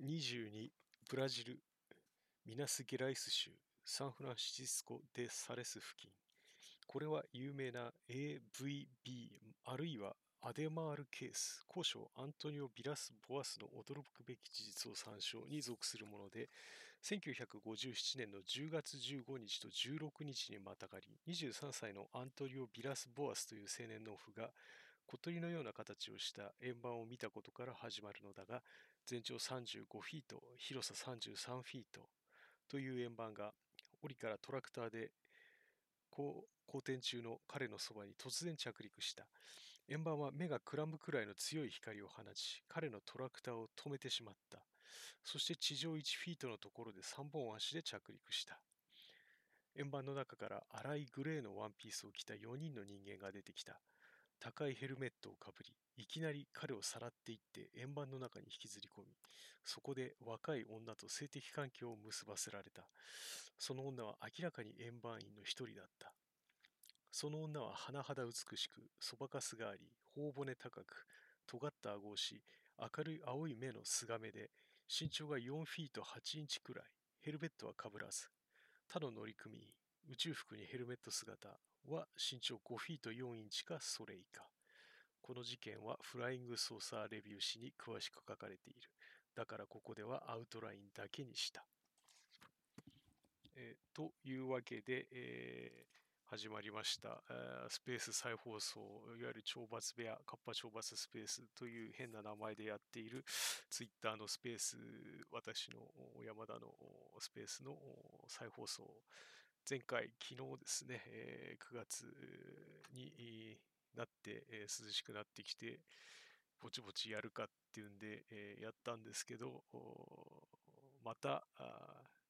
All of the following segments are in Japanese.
22ブラジルミナスゲライス州サンフランシスコ・デ・サレス付近。これは有名な AVB あるいはアデマールケース、交渉アントニオ・ビラス・ボアスの驚くべき事実を参照に属するもので、1957年の10月15日と16日にまたがり、23歳のアントニオ・ビラス・ボアスという青年農夫が、小鳥のような形をした円盤を見たことから始まるのだが、全長35フィート、広さ33フィートという円盤が、檻からトラクターでこう好転中の彼のそばに突然着陸した。円盤は目がくらむくらいの強い光を放ち、彼のトラクターを止めてしまった。そして地上1フィートのところで3本足で着陸した。円盤の中から粗いグレーのワンピースを着た4人の人間が出てきた。高いヘルメットをかぶり、いきなり彼をさらっていって円盤の中に引きずり込み、そこで若い女と性的関係を結ばせられた。その女は明らかに円盤員の一人だった。その女は甚だ美しく、そばかすがあり、頬骨高く、尖った顎をし、明るい青い目のすがめで、身長が4フィート8インチくらい、ヘルメットはかぶらず、他の乗組員、宇宙服にヘルメット姿は身長5フィート4インチかそれ以下。この事件はフライングソーサーレビュー誌に詳しく書かれている。だからここではアウトラインだけにした。えー、というわけで、えー始まりました、スペース再放送、いわゆる懲罰部屋、カッパ懲罰スペースという変な名前でやっているツイッターのスペース、私の山田のスペースの再放送、前回、昨日ですね、9月になって、涼しくなってきて、ぼちぼちやるかっていうんで、やったんですけど、また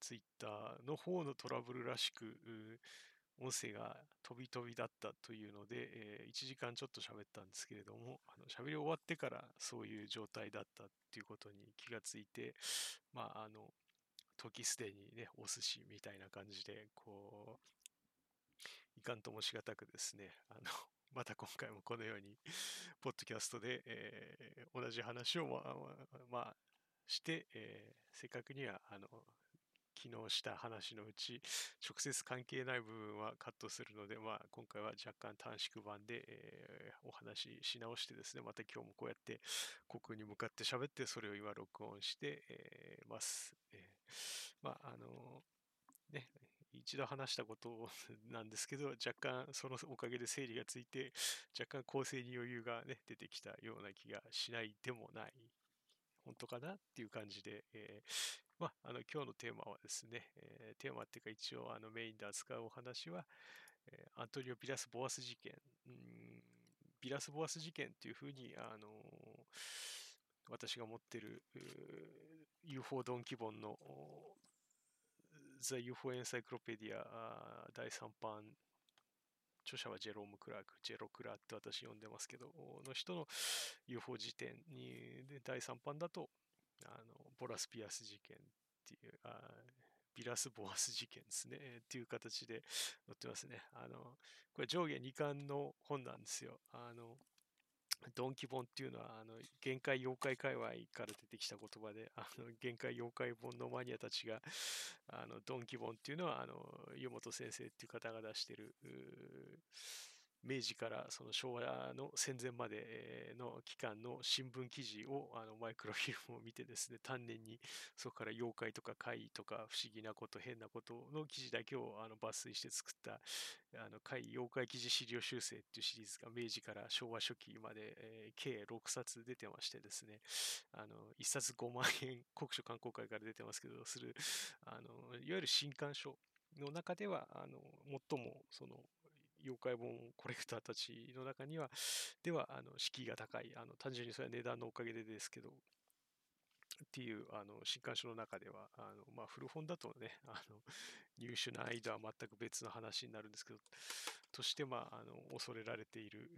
ツイッターの方のトラブルらしく、音声が飛び飛びだったというので、え、1時間ちょっと喋ったんですけれども、あの喋り終わってからそういう状態だったっていうことに気がついて、まあ、あの、時すでにね、お寿司みたいな感じで、こう、いかんともしがたくですね、あの、また今回もこのように、ポッドキャストで、えー、同じ話を、まあ、まあ、して、えー、せっかくには、あの、昨日した話のうち、直接関係ない部分はカットするので、まあ、今回は若干短縮版で、えー、お話しし直してですね、また今日もこうやって国に向かって喋って、それを今録音して、え、ます。まあ、あのね、一度話したこと なんですけど、若干そのおかげで整理がついて、若干構成に余裕が、ね、出てきたような気がしないでもない。本当かなっていう感じで、えー、まあ、の今日のテーマはですね、えー、テーマっていうか一応あのメインで扱うお話は、えー、アントニオ・ビラス・ボアス事件、うんビラス・ボアス事件っていうふうに、あの私が持ってる UFO ドンキボンの The UFO Encyclopedia 第3版著者はジェローム・クラーク、ジェロクラって私呼んでますけど、の人の UFO 辞典にで第3版だと、あのボラスピアス事件っていうあビラス・ボアス事件ですねっていう形で載ってますね。あのこれ上下2巻の本なんですよ。あの ドンキ本っていうのは、あの、限界妖怪界隈から出てきた言葉で、あの、限界妖怪本のマニアたちが、あの、ドンキ本っていうのは、あの、湯本先生っていう方が出してる、明治からその昭和の戦前までの期間の新聞記事をあのマイクロフィルムを見てですね、丹念にそこから妖怪とか怪異とか不思議なこと、変なことの記事だけをあの抜粋して作ったあの怪異妖怪記事資料修正っていうシリーズが明治から昭和初期まで、計6冊出てましてですね、あの1冊5万円、国書観光会から出てますけど、する、あのいわゆる新刊書の中では、あの最もその妖怪本コレクターたちの中には、では、あの敷居が高い、あの単純にそれは値段のおかげでですけど、っていうあの新刊書の中では、あのまあ、古本だとね、あの入手難易度は全く別の話になるんですけど、として、まあ、あの恐れられている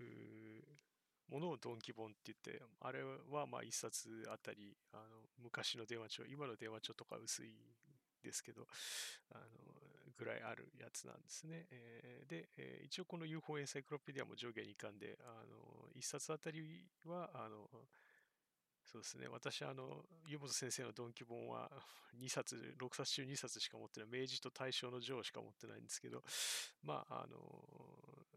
ものをドンキ本って言って、あれはまあ一冊あたり、あの昔の電話帳、今の電話帳とか薄いですけど、あのぐらいあるやつなんですね。えー、で、えー、一応この UFO エンサイクロペディアも上下2巻で、あの1冊あたりはあのそうですね。私、あの、湯本先生のドンキ本は 2冊、6冊中2冊しか持ってない。明治と大正の女王しか持ってないんですけど、まあ、あの、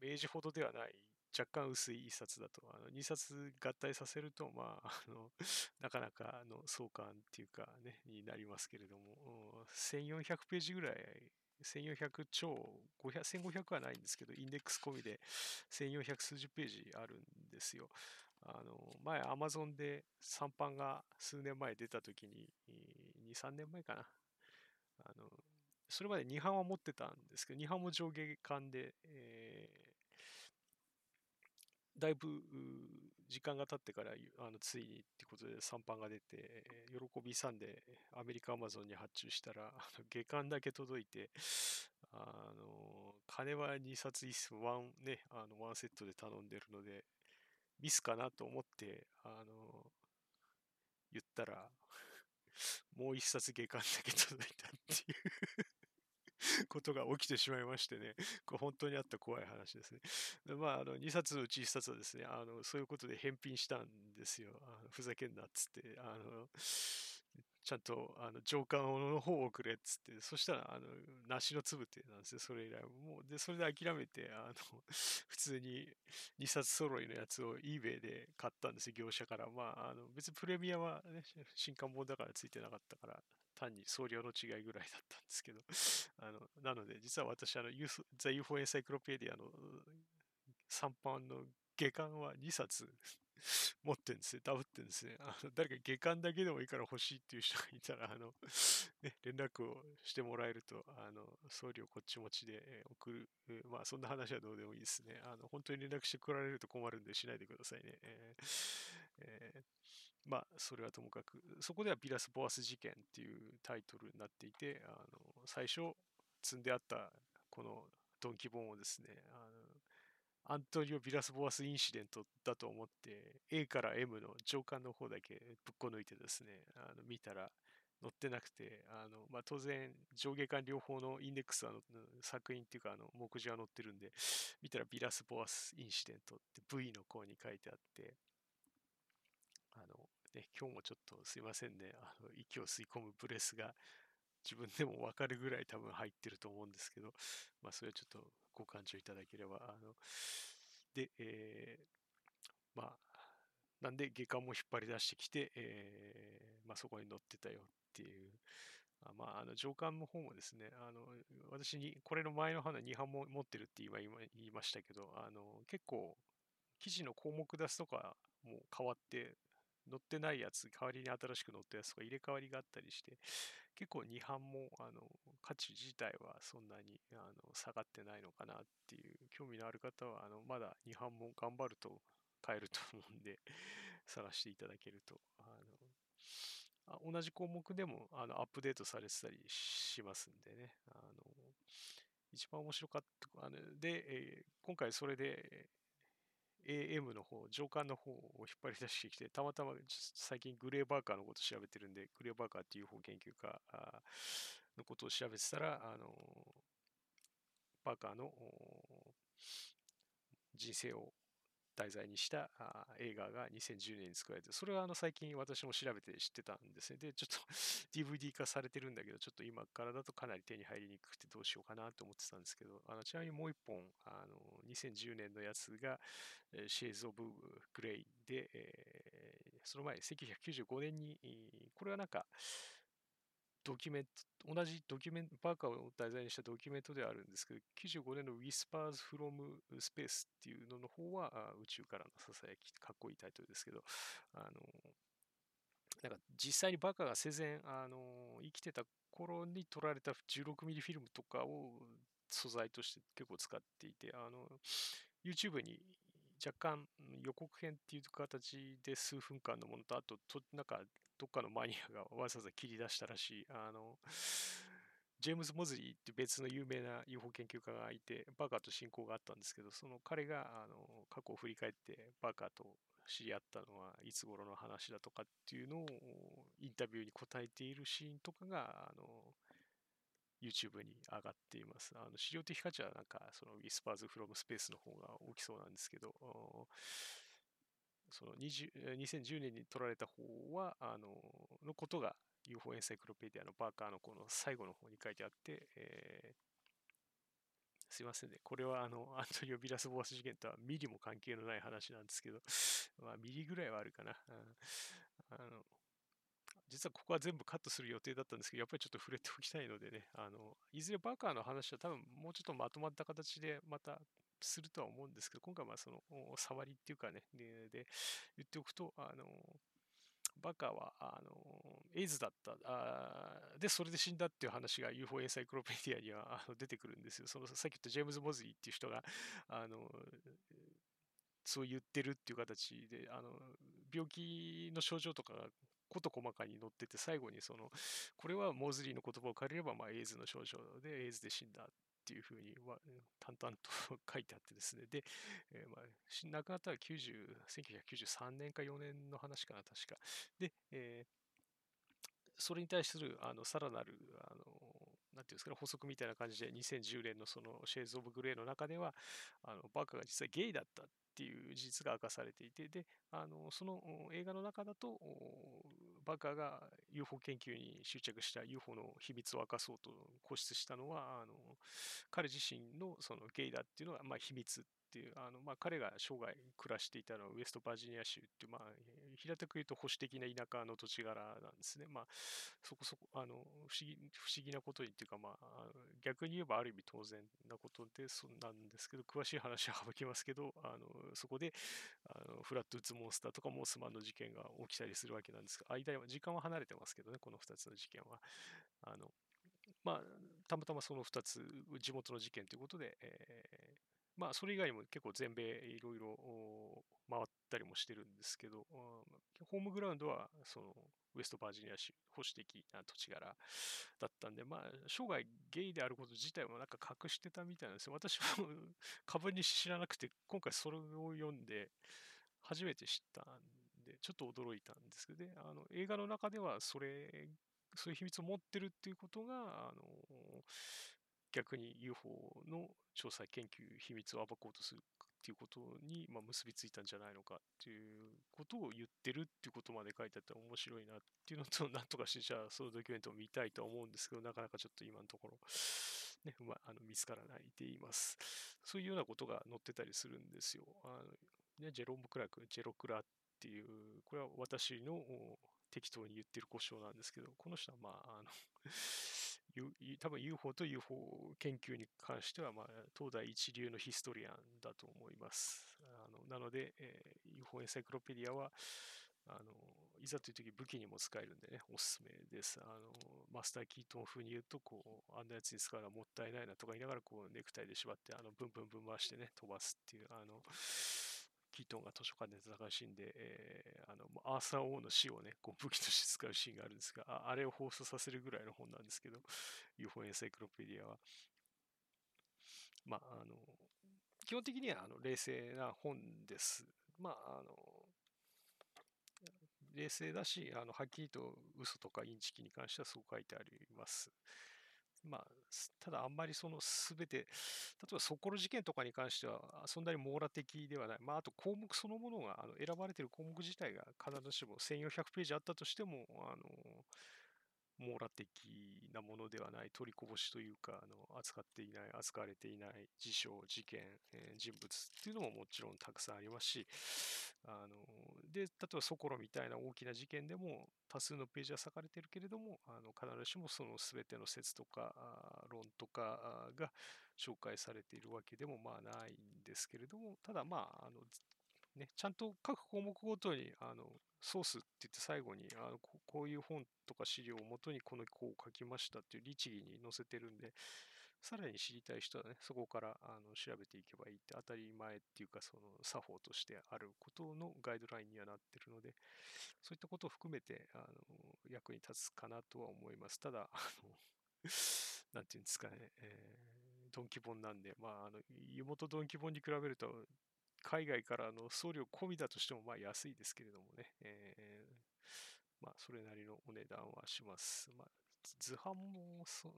明治ほどではない、若干薄い1冊だと、あの2冊合体させると、まあ、あの、なかなかの壮観っていうかね、になりますけれども、1400ページぐらい1400超500、1500はないんですけど、インデックス込みで1400数十ページあるんですよ。あの、前、アマゾンで3版が数年前出た時に、2、3年前かな。あの、それまで2版は持ってたんですけど、2版も上下巻で、えー、だいぶ時間が経ってからあのついにってことで3版が出て、喜びさんでアメリカアマゾンに発注したら、下巻だけ届いて、あの、金は2冊1、ワン、ね、あの、ワンセットで頼んでるので、ミスかなと思って、あの、言ったら、もう一冊下巻だけ届いたっていう。ことが起きてしまいましてね、これ本当にあった怖い話ですね。まあ、あの、2冊のうち1冊はですね、あの、そういうことで返品したんですよ。あのふざけんなっつって、あの、ちゃんと、あの、上巻の方をくれっつって、そしたら、あの、梨の粒ってなんですよ、それ以来。もう、で、それで諦めて、あの、普通に2冊揃いのやつを eBay で買ったんですよ、業者から。まあ、あの、別にプレミアはね、新刊本だからついてなかったから、単に送料の違いぐらいだったんですけど、あの、なので、実は私、あの、ザ・ UFO エンサイクロペディアの3版の下巻は2冊 持ってんですね。ダブってんですね。あの誰か下巻だけでもいいから欲しいっていう人がいたら、あの、ね、連絡をしてもらえると、あの、送料こっち持ちで送る。まあ、そんな話はどうでもいいですね。あの、本当に連絡してくられると困るんでしないでくださいね。えーえー、まあ、それはともかく、そこではビラス・ボアス事件っていうタイトルになっていて、あの、最初積んであったこのドンキ本をですね、あのアントニオ・ビラス・ボアス incident だと思って、A から M の上巻の方だけぶっこ抜いてですね、あの見たら載ってなくて、あのまあ、当然上下巻両方のインデックスの作品っていうかあの目次は載ってるんで、見たらビラス・ボアス incident って V の項に書いてあって、ね、今日もちょっとすいませんね、あの息を吸い込むブレスが自分でもわかるぐらい多分入ってると思うんですけど、まあそれはちょっとご感情いただければ、あの、で、えー、まあ、なんで下巻も引っ張り出してきて、えー、まあそこに載ってたよっていう、あまあ、あの上巻の方もですね、あの私に、これの前の花2版も持ってるって今言いましたけど、あの結構記事の項目出すとかも変わって、載ってないやつ、代わりに新しく載ったやつとか入れ替わりがあったりして、結構2版もあの価値自体はそんなにあの下がってないのかなっていう興味のある方はあのまだ2版も頑張ると買えると思うんで 探していただけるとあの同じ項目でもあのアップデートされてたりしますんでねあの一番面白かったあので、えー、今回それで AM の方、上官の方を引っ張り出してきて、たまたま最近グレーバーカーのことを調べてるんで、グレーバーカーっていう方研究家のことを調べてたら、あの、バーカーの人生を題材にした映画が2010年に作られて、それはあの最近私も調べて知ってたんですね。で、ちょっと DVD 化されてるんだけど、ちょっと今からだとかなり手に入りにくくてどうしようかなと思ってたんですけど、あのちなみにもう一本、あの2010年のやつが、シェイズ・オブ・グレイで、えー、その前、1995年に、これはなんか、ドキュメント、同じドキュメント、バーカーを題材にしたドキュメントではあるんですけど、95年の Whispers from Space っていうのの方は宇宙からのささやき、かっこいいタイトルですけど、あの、なんか実際にバカが生前、あの、生きてた頃に撮られた16ミリフィルムとかを素材として結構使っていて、あの、YouTube に若干予告編っていう形で数分間のものと、あと、となんかどっかのマニアがわざわざ切り出したらしい、あの、ジェームズ・モズリーって別の有名な UFO 研究家がいて、バーカーと親交があったんですけど、その彼があの過去を振り返って、バーカーと知り合ったのはいつ頃の話だとかっていうのをインタビューに答えているシーンとかが、あの、YouTube に上がっています。あの資料的価値はなんか、その Whispers from Space の方が大きそうなんですけど、その20 2010年に取られた方は、あの、のことが UFO エンサイクロペディアのバーカーのこの最後の方に書いてあって、えー、すいませんね。これはあの、アントニオ・ビラス・ボアス事件とはミリも関係のない話なんですけど、まあミリぐらいはあるかな。あの実はここは全部カットする予定だったんですけど、やっぱりちょっと触れておきたいのでね、あのいずれバーカーの話は多分もうちょっとまとまった形でまたするとは思うんですけど、今回はその触りっていうかね、でで言っておくと、あのバカはあのエイズだったあで、それで死んだっていう話が UFO エンサイクロペディアにはあの出てくるんですよ。そのさっき言ったジェームズ・モズリーっていう人があのそう言ってるっていう形であの病気の症状とかが事細かに載ってて最後にそのこれはモズリーの言葉を借りればまあエイズの症状でエイズで死んだっっていうふうには淡々と 書いてあってですね。で、えー、まあ、亡くなったのは90 1993年か4年の話かな、確か。で、えー、それに対するあのさらなるあのなんていうんですかね、補足みたいな感じで2010年のそのシェイズ・オブ・グレーの中ではあのバカが実はゲイだったっていう事実が明かされていて、で、あのその映画の中だとバカが UFO 研究に執着した UFO の秘密を明かそうと固執したのは、あの彼自身のそのゲイだっていうのはまあ秘密っていう、あのまあ、彼が生涯暮らしていたのはウェストバージニア州っていう、まあ、平たく言うと保守的な田舎の土地柄なんですね。まあ、そこそこ、あの、不思議、不思議なことにっていうか、まあ、逆に言えばある意味当然なことで、そなんですけど、詳しい話は省きますけど、あの、そこで、あのフラットウッズモンスターとかモースマンの事件が起きたりするわけなんですが、間は、時間は離れてますけどね、この2つの事件は。あの、まあ、たまたまその2つ、地元の事件ということで、えーまあ、それ以外にも結構全米いろいろ回ったりもしてるんですけど、ホームグラウンドはそのウェストバージニア州保守的な土地柄だったんで、まあ、生涯ゲイであること自体もなんか隠してたみたいなんですよ。私も 株に知らなくて、今回それを読んで初めて知ったんで、ちょっと驚いたんですけどね、あの映画の中ではそれ、そういう秘密を持ってるっていうことが、あの逆に UFO の調査研究秘密を暴こうとするっていうことに、まあ、結びついたんじゃないのかっていうことを言ってるっていうことまで書いてあって面白いなっていうのと、なんとかしてじゃあそのドキュメントを見たいと思うんですけど、なかなかちょっと今のところ、ね、まあ、あの見つからないでいます。そういうようなことが載ってたりするんですよ。あのね、ジェロム・クラーク、ジェロクラっていう、これは私の適当に言ってる故障なんですけど、この人はまあ、あの多分 UFO と UFO 研究に関しては、まあ、東大一流のヒストリアンだと思います。あのなので、えー、UFO エンサイクロペディアはあのいざという時武器にも使えるんでね、おすすめです。あのマスター・キートン風に言うと、こう、あんなやつに使うのはもったいないなとか言いながら、こう、ネクタイで縛って、あの、ブンブンブン回してね、飛ばすっていう、あの、キートンが図書館で戦うシーンで、えー、あのアーサー王の死をね、こう武器として使うシーンがあるんですが、ああれを放送させるぐらいの本なんですけど、UFO エンサイクロペディアは。まあ、あの、基本的にはあの冷静な本です。まあ、あの、冷静だし、あのはっきりと嘘とかインチキに関してはそう書いてあります。まあ、ただあんまりその全て、例えばそこの事件とかに関しては、そんなに網羅的ではない。まあ、あと項目そのものが、あの選ばれている項目自体が必ずしも1400ページあったとしても、あの、網羅的なものではない、取りこぼしというか、あの扱っていない、扱われていない事象、事件、えー、人物っていうのももちろんたくさんありますし、あので例えばソコロみたいな大きな事件でも多数のページは割かれてるけれども、あの必ずしもその全ての説とか論とかが紹介されているわけでもまあないんですけれども、ただまあ、あのね、ちゃんと各項目ごとにあのソースって言って最後にあのこういう本とか資料をもとにこの項を書きましたっていう律儀に載せてるんで、さらに知りたい人はね、そこからあの調べていけばいいって当たり前っていうか、その作法としてあることのガイドラインにはなってるので、そういったことを含めてあの役に立つかなとは思います。ただ、あの なんていうんですかね、えー、ドンキ本なんで、まあ、あの湯本ドンキ本に比べると、海外からの送料込みだとしてもまあ安いですけれどもね、えー、まあ、それなりのお値段はします。まあ、図版もそ、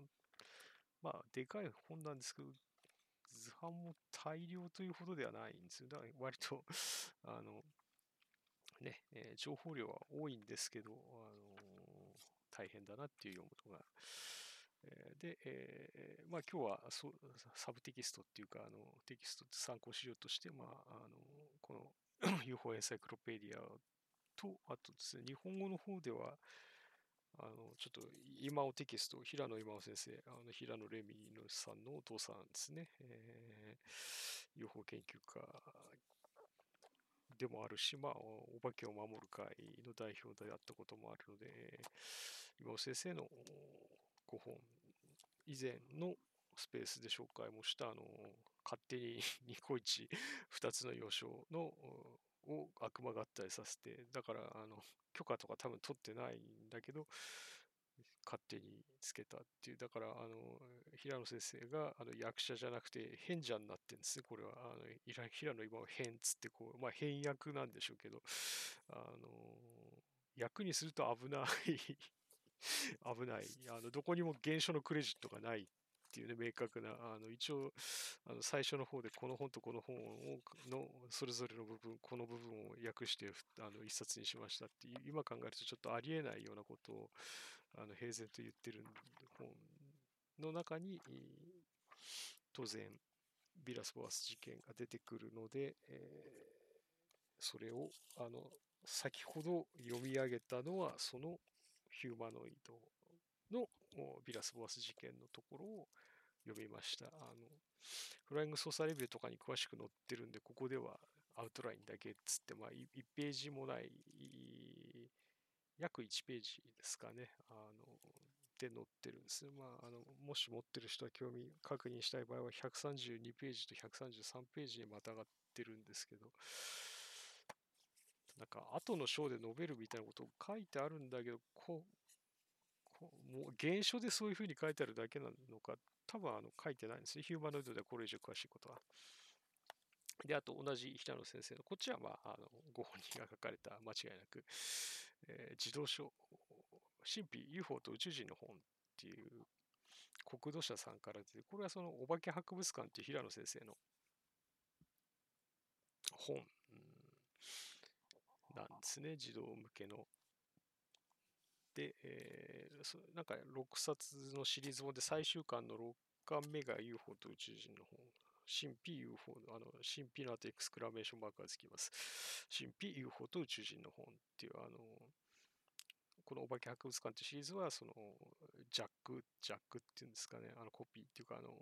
まあ、でかい本なんですけど、図版も大量というほどではないんですよ。だから割と あの、ね、えー、情報量は多いんですけど、あの大変だなっていう読むのが。で、えー、まあ今日はそサブテキストっていうか、あのテキスト参考資料として、まあ、あのこの UFO エンサイクロペディアと、あとですね、日本語の方では、あの、ちょっと今をテキスト、平野今尾先生、あの平野レミのさんのお父さんですね、えー、UFO 研究家でもあるし、まあ、お化けを守る会の代表であったこともあるので、今尾先生の5本、以前のスペースで紹介もした、あの、勝手に ニコイチ2つの要所のを悪魔合体させて、だから、あの、許可とか多分取ってないんだけど、勝手につけたっていう。だから、あの、平野先生があの役者じゃなくて変者になってるんですね。これは、あの平野今は変っつってこう、まあ変役なんでしょうけど、あの、役にすると危ない 危ない。あの、どこにも原書のクレジットがないっていうね、明確な、あの、一応、あの、最初の方でこの本とこの本を、の、それぞれの部分、この部分を訳して、あの、一冊にしましたっていう、今考えるとちょっとありえないようなことを、あの、平然と言ってる本の中に、当然、ビラス・ボアス事件が出てくるので、えー、それを、あの、先ほど読み上げたのは、そのヒューマノイドのビラス・ボアス事件のところを読みました。あの、フライング操作レビューとかに詳しく載ってるんで、ここではアウトラインだけっつって、まあ、1ページもない、約1ページですかね。あの、で載ってるんです。まあ、あの、もし持ってる人は興味確認したい場合は、132ページと133ページにまたがってるんですけど、なんか、後の章で述べるみたいなことを書いてあるんだけど、こうこうもう原書でそういうふうに書いてあるだけなのか、多分あの書いてないんですね。ヒューマノイドでこれ以上詳しいことは。で、あと同じ平野先生の、こっちはまあ、あのご本人が書かれた間違いなく、えー、児童書、神秘 UFO と宇宙人の本っていう国土社さんから出て、これはそのお化け博物館っていう平野先生の本なんですね、児童向けの。で、えー、なんか6冊のシリーズ本で最終巻の6巻目が UFO と宇宙人の本。神秘 UFO の、あの、神秘の後エクスクラメーションマークがつきます。神秘 UFO と宇宙人の本っていう、あの、このお化け博物館ってシリーズは、その、ジャック、ジャックっていうんですかね、あのコピーっていうか、あの、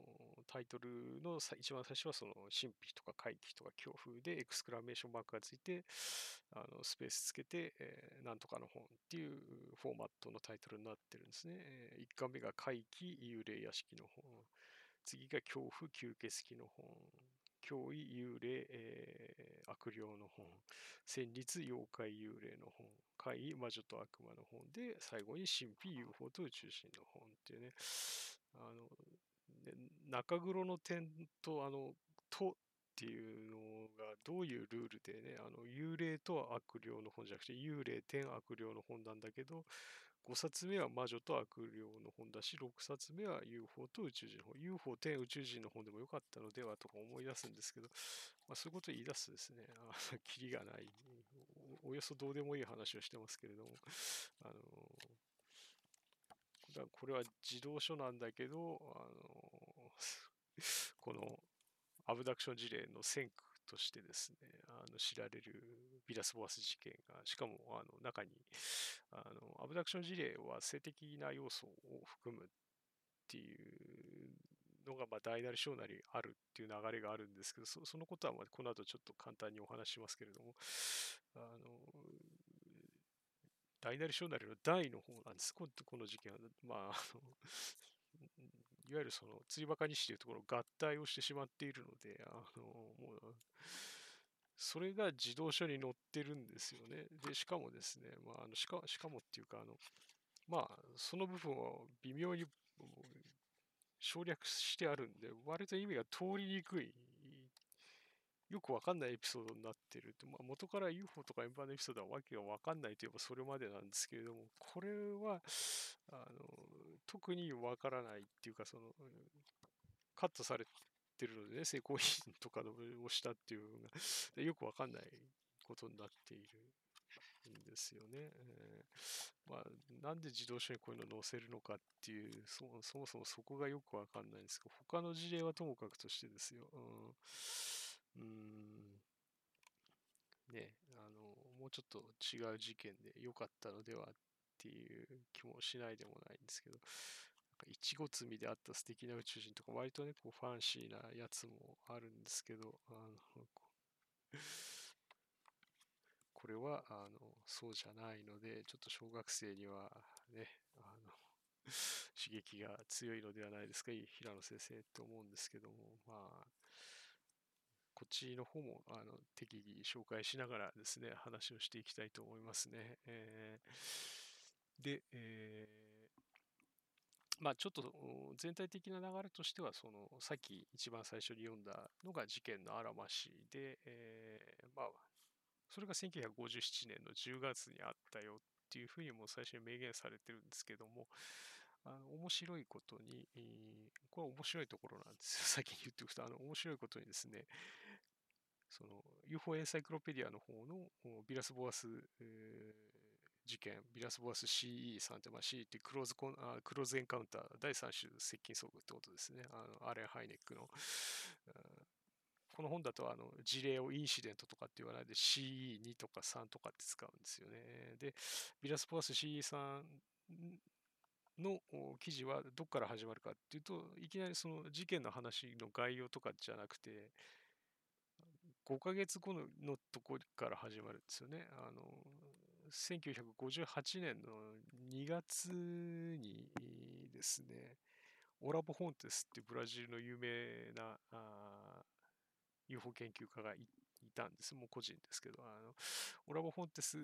タイトルの一番最初はその、神秘とか怪奇とか恐怖でエクスクラメーションマークがついて、あの、スペースつけて、えー、なんとかの本っていうフォーマットのタイトルになってるんですね。1巻目が怪奇幽霊屋敷の本。次が恐怖吸血鬼の本。脅威幽霊、えー、悪霊の本。戦慄妖怪幽霊の本。怪異魔女と悪魔の本で、最後に神秘 UFO と宇宙人の本っていうね。あの、中黒の点と、あの、とっていうのがどういうルールでね、あの、幽霊と悪霊の本じゃなくて、幽霊点悪霊の本なんだけど、5冊目は魔女と悪霊の本だし、6冊目は UFO と宇宙人の本。UFO 点宇宙人の本でもよかったのではとか思い出すんですけど、まあ、そういうことを言い出すとですね、あキリがないお、よそどうでもいい話をしてますけれども、あのだこれは自動書なんだけど、あのこのアブダクション事例の先駆としてですね、あの知られるビラス・ボアス事件が、しかもあの中にあのアブダクション事例は性的な要素を含むっていうのが、まあ、大なり小なりあるっていう流れがあるんですけど、そのことはまあこの後ちょっと簡単にお話しますけれども、あの大なり小なりの大の方なんです。この事件は、まあ、あの いわゆるその、釣りバカにしているところ合体をしてしまっているので、あの、もう、それが自動車に乗ってるんですよね。で、しかもですね、まあ、あのしかしかもっていうか、あの、まあ、その部分は微妙に省略してあるんで、割と意味が通りにくいよくわかんないエピソードになってるまあ、元から UFO とかエンバーのエピソードはわけがわかんないといえばそれまでなんですけれども、これは、あの、特にわからないっていうか、その、カットされてるのでね、成功品とかをしたっていうのが、よくわかんないことになっている。んですよね。えー、まあ、なんで自動車にこういうの載せるのかっていうそ、そもそもそこがよくわかんないんですけど、他の事例はともかくとしてですよ。うん。うんね、あの、もうちょっと違う事件で良かったのではっていう気もしないでもないんですけど、いちご摘みであった素敵な宇宙人とか、割とね、こうファンシーなやつもあるんですけど、あの、これは、あの、そうじゃないので、ちょっと小学生にはね、あの、刺激が強いのではないですか、平野先生って思うんですけども、まあ、こっちの方もあの適宜紹介しながらですね、話をしていきたいと思いますね。えー、で、えー、まあちょっと全体的な流れとしては、そのさっき一番最初に読んだのが事件のあらましで、えー、まあそれが1957年の10月にあったよっていうふうにも最初に明言されてるんですけども、あの面白いことに、これは面白いところなんですよ。先に言っておくと、あの面白いことにですね、その UFO Encyclopedia の方のビラス・ボアス、えー、事件、ビラス・ボアス CE3 って、まあ、CE って close コンあ close encounter、第3種接近遭遇ってことですね。あのアレン・ハイネックの。この本だとあの事例を incident とかって言わないで CE2 とか3とかって使うんですよね。で、ビラス・ボアス CE3の記事はどこから始まるかっていうといきなりその事件の話の概要とかじゃなくて5ヶ月後のとこから始まるんですよね。あの1958年の2月にですねオラボ・ホンテスってブラジルの有名な UFO 研究家がいたんです。もう個人ですけど、あのオラボ・フォンテス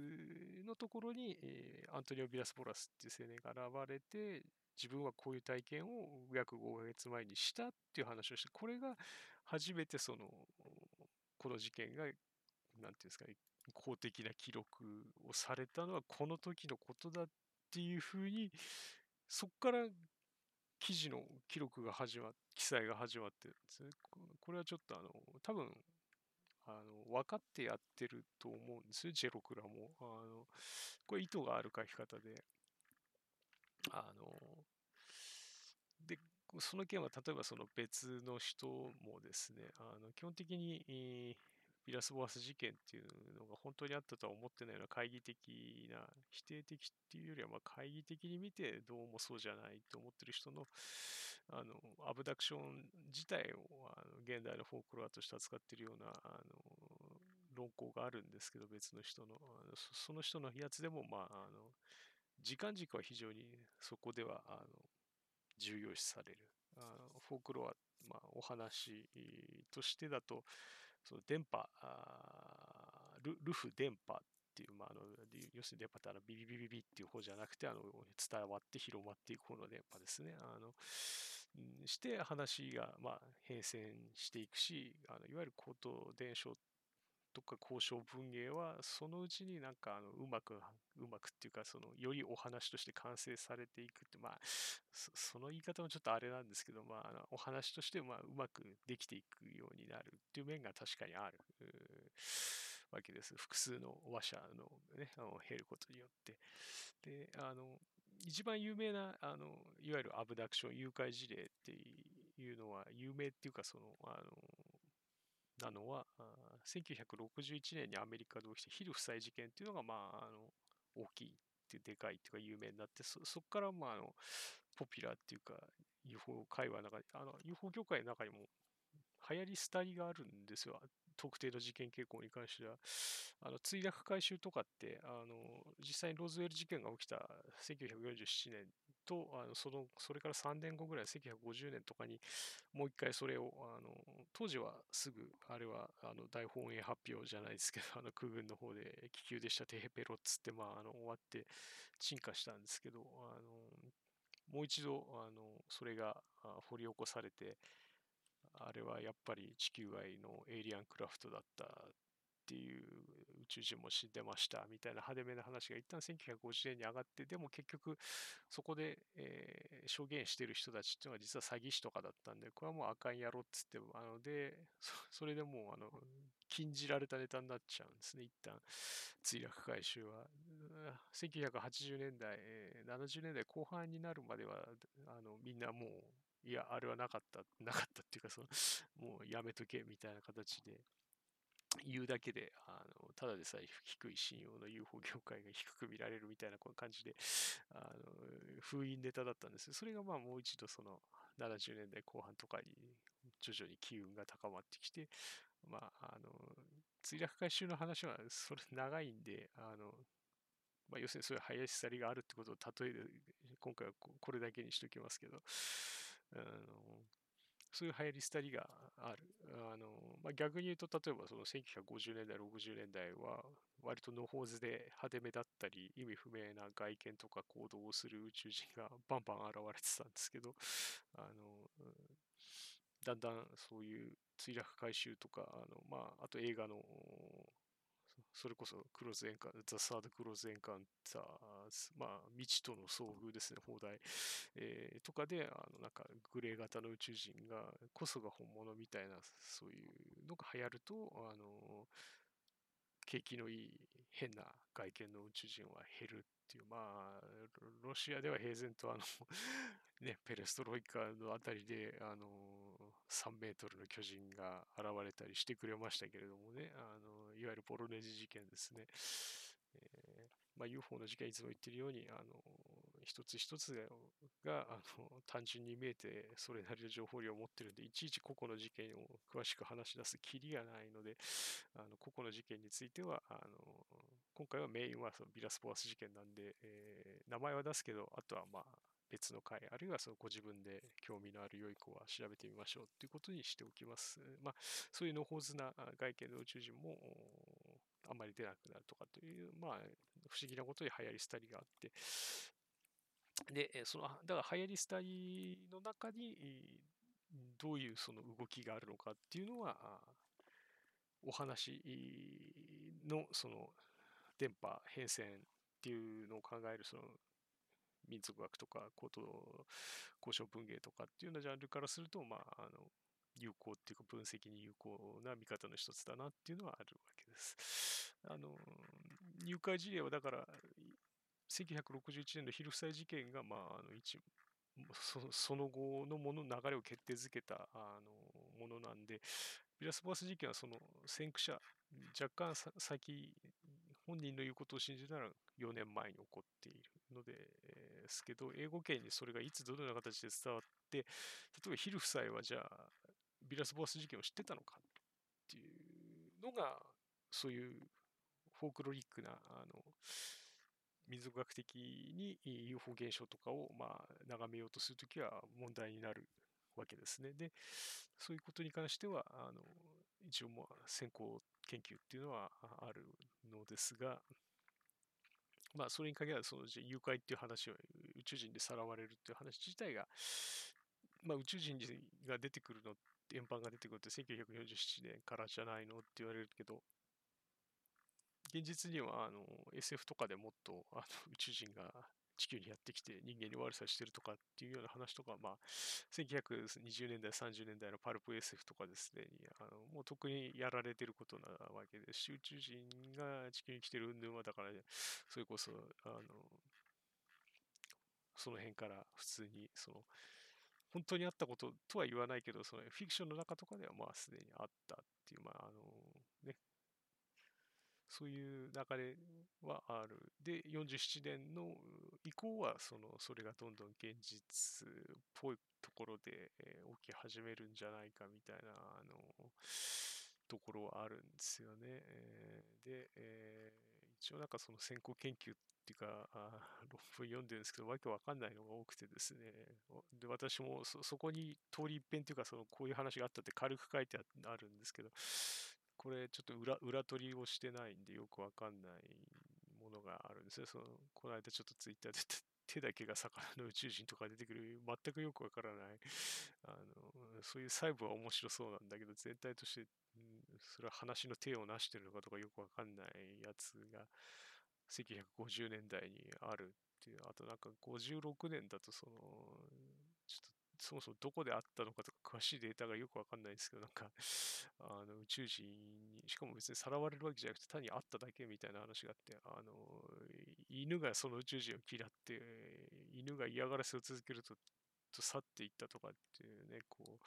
のところに、えー、アントニオ・ビラス・ボラスっていう青年が現れて、自分はこういう体験を約5ヶ月前にしたっていう話をして、これが初めてその、この事件が、なんていうんですか、公的な記録をされたのはこの時のことだっていうふうに、そこから記事の記録が始まっ、記載が始まってるんですね。これはちょっとあの、多分あの、分かってやってると思うんですよ、ジェロクラも。あの、これ意図がある書き方で。あの、で、その件は例えばその別の人もですね、あの基本的に、ビラスボアス事件っていうのが本当にあったとは思ってないような懐疑的な、否定的っていうよりは、まあ懐疑的に見てどうもそうじゃないと思ってる人の、あの、アブダクション自体をあの現代のフォークロアとして扱ってるような、あの、論考があるんですけど、別の人の、あのその人のやつでも、まあ、あの、時間軸は非常にそこでは、あの、重要視される。あのフォークロア、まあ、お話としてだと、その電波、ルルフ電波っていう、まあ、あの要するに電波ってあのビビビビビっていう方じゃなくてあの伝わって広まっていく方の電波ですね。あのして話がまあ変遷していくしあのいわゆる高等伝承とか交渉文芸はそのうちになんかあのうまくうまくっていうかそのよりお話として完成されていくってまあその言い方もちょっとあれなんですけどまあお話としてまあうまくできていくようになるっていう面が確かにあるわけです。複数の話者のね、あの減ることによって。で、あの、一番有名な、あの、いわゆるアブダクション、誘拐事例っていうのは、有名っていうか、その、あの、なのは、1961年にアメリカで起きたヒル夫妻事件っていうのが、まあ、あの、大きいって、でかいっていうか有名になって、そ、そこから、まあ、あの、ポピュラーっていうか、UFO 会話の中で、あの、UFO 業界の中にも流行り廃りがあるんですよ。特定の事件傾向に関しては。あの墜落回収とかって、あの実際にローズウェル事件が起きた1947年と、あのそのそれから3年後ぐらい、1950年とかにもう一回それを、あの当時はすぐ、あれはあの大本営発表じゃないですけど、あの空軍の方で気球でしたテヘペロっつって、まあ、あの終わって鎮火したんですけど、あのもう一度あのそれが掘り起こされて、あれはやっぱり地球外のエイリアンクラフトだったっていう宙人も死んでましたみたいな派手めな話が一旦1950年に上がって、でも結局そこで、えー、証言してる人たちっていうのは実は詐欺師とかだったんで、これはもうあかんやろっつって、あので、それでもうあの禁じられたネタになっちゃうんですね、一旦墜落回収は。1980年代、70年代後半になるまではあのみんなもういや、あれはなかった、なかったっていうかその、もうやめとけみたいな形で言うだけで、あのただでさえ 低い信用の UFO 業界が低く見られるみたいな感じで、あの封印ネタだったんですそれがまあもう一度その70年代後半とかに徐々に機運が高まってきて、まあ、あの墜落回収の話はそれ長いんで、あのまあ、要するにそういう林去りがあるってことを例える、今回はこれだけにしときますけど、あのそういう流行り廃りがある。あのまあ、逆に言うと、例えばその1950年代、60年代は、割と野放図で派手めだったり、意味不明な外見とか行動をする宇宙人がバンバン現れてたんですけど、あのだんだんそういう墜落回収とか、あのまあ、あと映画のそれこそクローズエンカ、ザ・サード・クローズエンカンター、まあ、未知との遭遇ですね、放題、えー、とかで、あの、なんか、グレー型の宇宙人が、こそが本物みたいな、そういうのが流行ると、あの、景気のいい変な外見の宇宙人は減るっていう、まあ、ロシアでは平然と、あの ね、ペレストロイカのあたりで、あの、3メートルの巨人が現れたりしてくれましたけれどもね、あのいわゆるボロネジ事件ですね。えーまあ、UFO の事件いつも言ってるように、あの一つ一つがあの単純に見えてそれなりの情報量を持ってるんで、いちいち個々の事件を詳しく話し出すきりがないので、あの個々の事件については、あの今回はメインはそのビラスポアス事件なんで、えー、名前は出すけど、あとはまあ別の回、あるいはそのご自分で興味のある良い子は調べてみましょうということにしておきます。まあ、そういうのほずな外見の宇宙人もあんまり出なくなるとかという、まあ、不思議なことで流行り廃りがあって、で、その、だから流行り廃りの中に、どういうその動きがあるのかっていうのは、お話のその電波変遷っていうのを考えるその民族学とか高等交渉文芸とかっていうようなジャンルからすると、まあ、あの有効っていうか分析に有効な見方の一つだなっていうのはあるわけです。あの入会事例はだから1961年の昼夫妻事件が、まあ、あの一その後のもの流れを決定づけたあのものなんでビラスバース事件はその先駆者若干先本人の言うことを信じたら4年前に起こっているので、えー、すけど、英語圏にそれがいつどのような形で伝わって、例えばヒル夫妻はじゃあ、ビラスボアス事件を知ってたのかっていうのが、そういうフォークロリックな、あの、民族学的に UFO 現象とかを、まあ、眺めようとするときは問題になるわけですね。で、そういうことに関しては、あの、一応、まあ、先行研究っていうのはあるのですが、まあ、それに限らず、その誘拐っていう話は、宇宙人でさらわれるっていう話自体が、まあ、宇宙人が出てくるの、円盤が出てくるって1947年からじゃないのって言われるけど、現実にはあの SF とかでもっとあの宇宙人が地球にやってきて人間に悪さしてるとかっていうような話とか、まあ、1920年代、30年代のパルプ SF とかですね、あのもう特にやられてることなわけですし、宇宙人が地球に来てる運動はだから、ね、それこそ、あの、その辺から普通に、その、本当にあったこととは言わないけど、そのフィクションの中とかではまあすでにあったっていう、まああのね、そういう流れはある。で、47年の以降は、その、それがどんどん現実っぽいところで、えー、起き始めるんじゃないかみたいな、あの、ところはあるんですよね。えー、で、えー、一応なんかその先行研究っていうか、あ論文読んでるんですけど、わけわかんないのが多くてですね。で、私もそそこに通り一遍っていうか、そのこういう話があったって軽く書いてあるんですけど、これちょっと裏裏取りをしてないんでよくわかんないものがあるんですよ。そのこの間ちょっとツイッターで 手だけが魚の宇宙人とか出てくる全くよくわからない あのそういう細部は面白そうなんだけど全体として、それは話の手を成してるのかとかよくわかんないやつが、1950年代にあるっていう、あとなんか56年だとその、そもそもどこであったのかとか詳しいデータがよくわかんないですけど、なんか、あの宇宙人に、しかも別にさらわれるわけじゃなくて単にあっただけみたいな話があって、あの、犬がその宇宙人を嫌って、犬が嫌がらせを続けるとと去っていったとかっていうね、こう、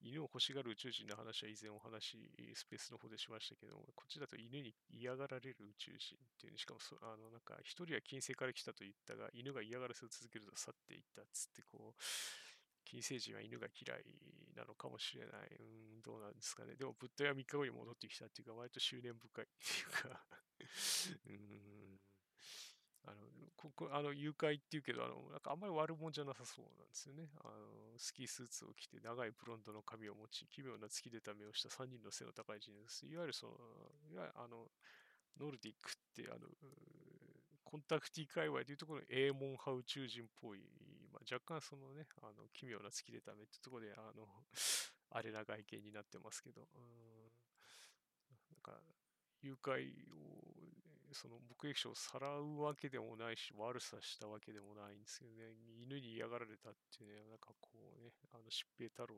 犬を欲しがる宇宙人の話は以前お話、スペースの方でしましたけども、こっちだと犬に嫌がられる宇宙人っていう、しかもそ、あの、なんか、一人は金星から来たと言ったが、犬が嫌がらせを続けると去っていったっつって、こう、金星人は犬が嫌いなのかもしれない。うん、どうなんですかね。でも、ブッダは3日後に戻ってきたっていうか、割と執念深いっていうか うん、あの、ここ、あの、誘拐っていうけど、あの、なんかあんまり悪者じゃなさそうなんですよね。あの、スキースーツを着て、長いブロンドの髪を持ち、奇妙な突き出た目をした3人の背の高い人です。いわゆるその、いわゆるあの、ノルディックって、あの、コンタクティ界隈というところのエーモンハ宇宙人っぽい、まあ、若干そのね、あの、奇妙な突き出た目ってところで、あの、あれな外見になってますけど、うん、なんか、誘拐をその目撃者をさらうわけでもないし、悪さしたわけでもないんですけどね、犬に嫌がられたっていうね、なんかこうね、あの疾病太郎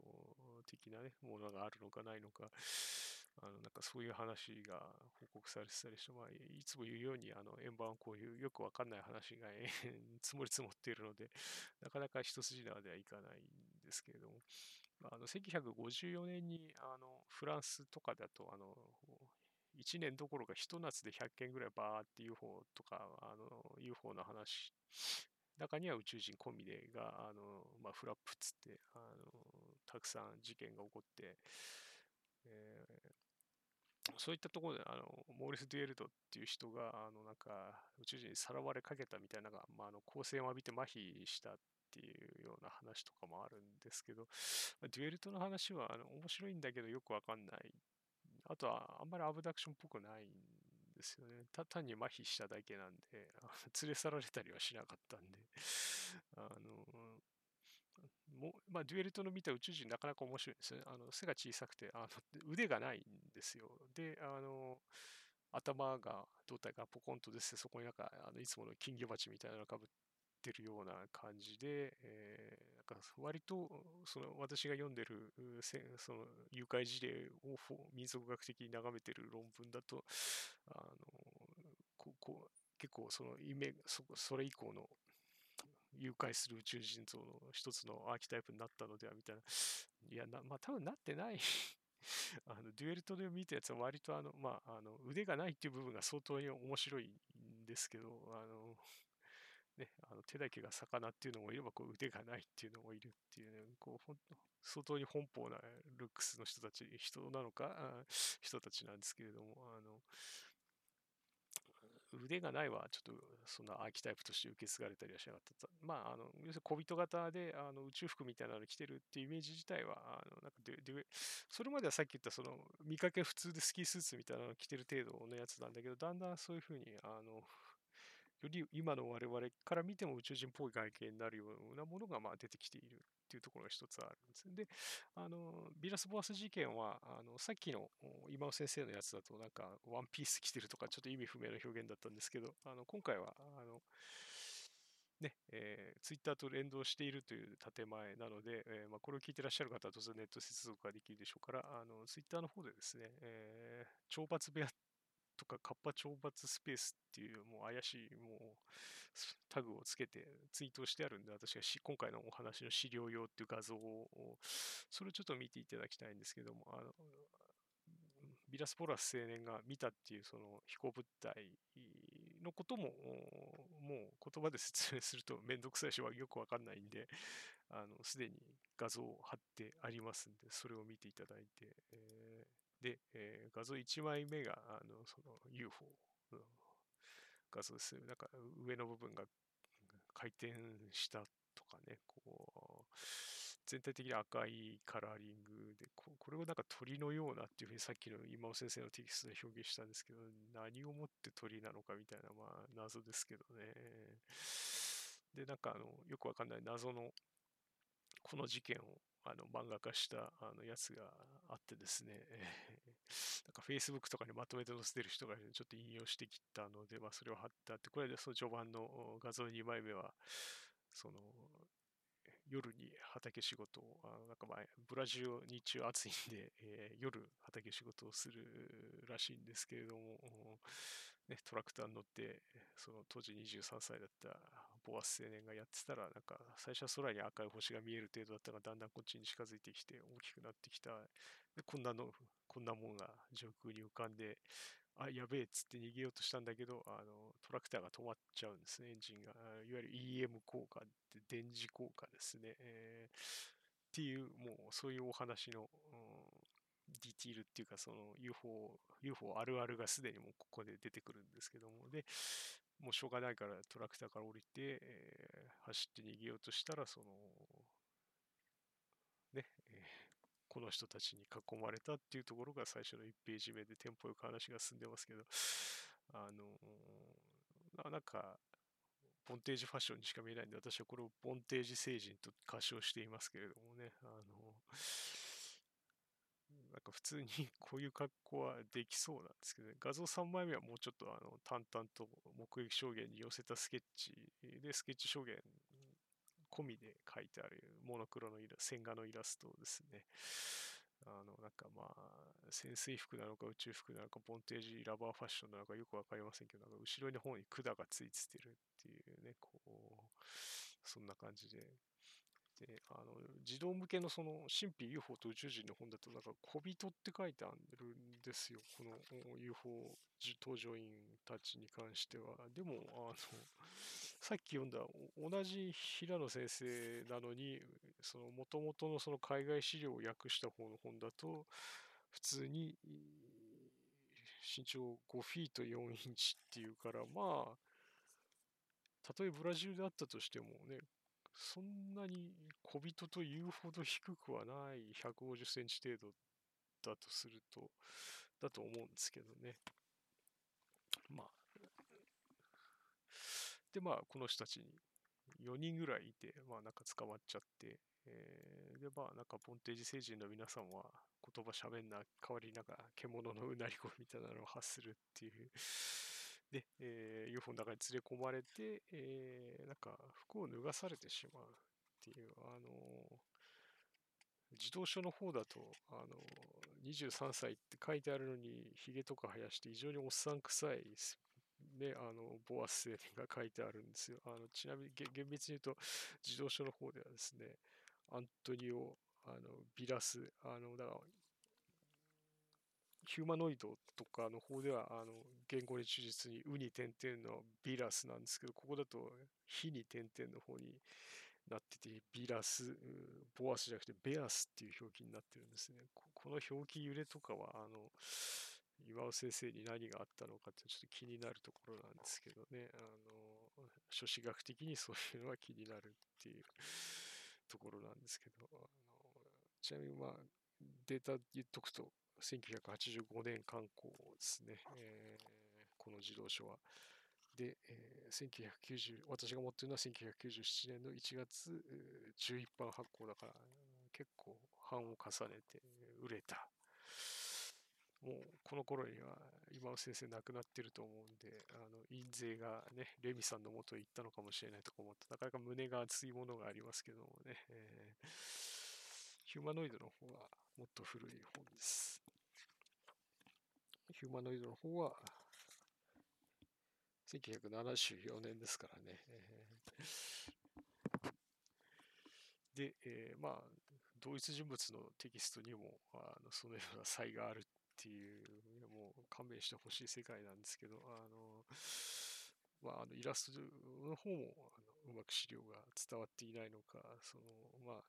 的なね、ものがあるのかないのか、あのなんかそういう話が報告されてたりして、まあ、いつも言うように、あの円盤こういうよくわかんない話が 積もり積もっているので、なかなか一筋縄ではいかないんですけれども、あの1954年にあのフランスとかだとあの1年どころか一夏で100件ぐらいバーって UFO とか、あの、UFO の話、中には宇宙人込みでが、あの、まあ、フラップっつって、あの、たくさん事件が起こって、えー、そういったところで、あの、モーリス・デュエルドっていう人が、あの、なんか、宇宙人にさらわれかけたみたいなのが、まあ、あの、光線を浴びて麻痺したっていうような話とかもあるんですけど、デュエルトの話はあの面白いんだけどよくわかんないあとは、あんまりアブダクションっぽくないんですよね。た単に麻痺しただけなんで、連れ去られたりはしなかったんで、あの、もまあ、デュエルトの見た宇宙人なかなか面白いですね。あの背が小さくてあの腕がないんですよ。で、あの頭が、胴体がポコンと出て、そこになんかあのいつもの金魚鉢みたいなのがぶってるような感じで、えー、なんか割とその私が読んでるその誘拐事例を民族学的に眺めてる論文だとあのここ結構そのイメそそれ以降の誘拐する宇宙人像の一つのアーキタイプになったのではみたいな。いや、まあ多分なってない あのデュエルトで見たやつは割とあの、まあ、あの腕がないっていう部分が相当に面白いんですけど、あのね、あの手だけが魚っていうのもいればこう腕がないっていうのもいるっていうね、こう相当に奔放なルックスの人たち、人なのか、人たちなんですけれども、あの腕がないはちょっとそんなアーキタイプとして受け継がれたりはしなかった。まあ、あの要するに小人型であの宇宙服みたいなの着てるっていうイメージ自体は、あのなんかででそれまではさっき言ったその見かけ普通でスキースーツみたいなの着てる程度のやつなんだけど、だんだんそういうふうにあのより今の我々から見ても宇宙人っぽい外見になるようなものがまあ出てきているっていうところが一つあるんです。で、あの、ビラス・ボアス事件は、あの、さっきの今尾先生のやつだとなんかワンピース着てるとかちょっと意味不明な表現だったんですけど、あの、今回は、あの、ね、えー、ツイッターと連動しているという建前なので、えー、まあ、これを聞いてらっしゃる方は当然ネット接続ができるでしょうから、あのツイッターの方でですね、えー、懲罰部屋とかカッパ懲罰スペースっていうもう怪しいもうタグをつけてツイートしてあるんで私が今回のお話の資料用っていう画像をそれをちょっと見ていただきたいんですけどもあのビラスポラス青年が見たっていうその飛行物体のことももう言葉で説明するとめんどくさいしはよくわかんないんであのすでに画像を貼ってありますんでそれを見ていただいて、えで、えー、画像1枚目が、あの、その UFO の画像です。なんか上の部分が回転したとかね、こう、全体的に赤いカラーリングで、ここれをなんか鳥のようなっていうふうにさっきの今尾先生のテキストで表現したんですけど、何をもって鳥なのかみたいな、まあ謎ですけどね。で、なんかあの、よくわかんない謎のこの事件をあの漫画化したあのやつがあってですね、なんか Facebook とかにまとめて載せてる人がちょっと引用してきたので、まあ、それを貼ってあって、これでその序盤の画像2枚目は、その夜に畑仕事を、あなんかまあブラジル日中暑いんで、えー、夜畑仕事をするらしいんですけれども、ね、トラクターに乗って、その当時23歳だったボアス青年がやってたら、なんか最初は空に赤い星が見える程度だったが、だんだんこっちに近づいてきて大きくなってきた。でこんなの、こんなもんが上空に浮かんで、あ、やべえっつって逃げようとしたんだけど、あの、トラクターが止まっちゃうんですね、エンジンが。いわゆる EM 効果って電磁効果ですね。えー、っていう、もうそういうお話の、うんディティールっていうか、その UFO、UFO あるあるがすでにもうここで出てくるんですけども、で、もうしょうがないからトラクターから降りて、えー、走って逃げようとしたら、その、ね、えー、この人たちに囲まれたっていうところが最初の1ページ目でテンポよく話が進んでますけど、あのー、なんか、ボンテージファッションにしか見えないんで、私はこれをボンテージ星人と歌唱していますけれどもね、あのーなんか普通に こういう格好はできそうなんですけど、ね、画像3枚目はもうちょっとあの淡々と目撃証言に寄せたスケッチで、スケッチ証言込みで書いてあるモノクロの線画のイラストですね。あの、なんかまあ、潜水服なのか宇宙服なのか、ボンテージラバーファッションなのかよくわかりませんけど、なんか後ろの方に管がついてるっていうね、こう、そんな感じで、で、あの、児童向けのその、神秘 UFO と宇宙人の本だと、なんか、小人って書いてあるんですよ。この UFO 搭乗員たちに関しては。でも、あの、さっき読んだ、同じ平野先生なのに、その、元々のその海外資料を訳した方の本だと、普通に、身長5フィート4インチっていうから、まあ、たとえブラジルであったとしてもね、そんなに小人というほど低くはない150センチ程度だとすると、だと思うんですけどね。まあ。で、まあ、この人たちに4人ぐらいいて、まあ、なんか捕まっちゃって、えー、で、まあ、なんか、ボンテージ星人の皆さんは言葉喋んな代わりなんか、獣のうなり声みたいなのを発するっていうで、えー、UFO の中に連れ込まれて、えー、なんか服を脱がされてしまうっていう、あのー、自動書の方だと、あのー、23歳って書いてあるのに、髭とか生やして非常におっさん臭い、ね、あの、ボアス青年が書いてあるんですよ。あのちなみに厳密に言うと、自動書の方ではですね、アントニオ、あのビラス、あの、だからヒューマノイドとかの方では、あの、言語に忠実に、ウに点々のビラスなんですけど、ここだと、火に点々の方になってて、ビラス、ボアスじゃなくて、ベアスっていう表記になってるんですね。この表記揺れとかは、あの、岩尾先生に何があったのかってちょっと気になるところなんですけどね、あの、書史学的にそういうのは気になるっていうところなんですけど、あのちなみにまあ、データ言っとくと、1985年刊行ですね、えー、この自動書は。で、えー、1990私が持ってるのは1997年の1月11版発行だから、結構版を重ねて売れた。もうこの頃には今尾先生亡くなってると思うんで、あの印税がね、レミさんのもとへ行ったのかもしれないとか思って、なかなか胸が熱いものがありますけどもね、えー、ヒューマノイドの方はもっと古い本です。ヒューマノイドの方は、1974年ですからね。で、えー、まあ、同一人物のテキストにも、あのそのような差異があるっていう、もう勘弁してほしい世界なんですけど、あの、まあ、あのイラストの方もあのうまく資料が伝わっていないのか、その、まあ、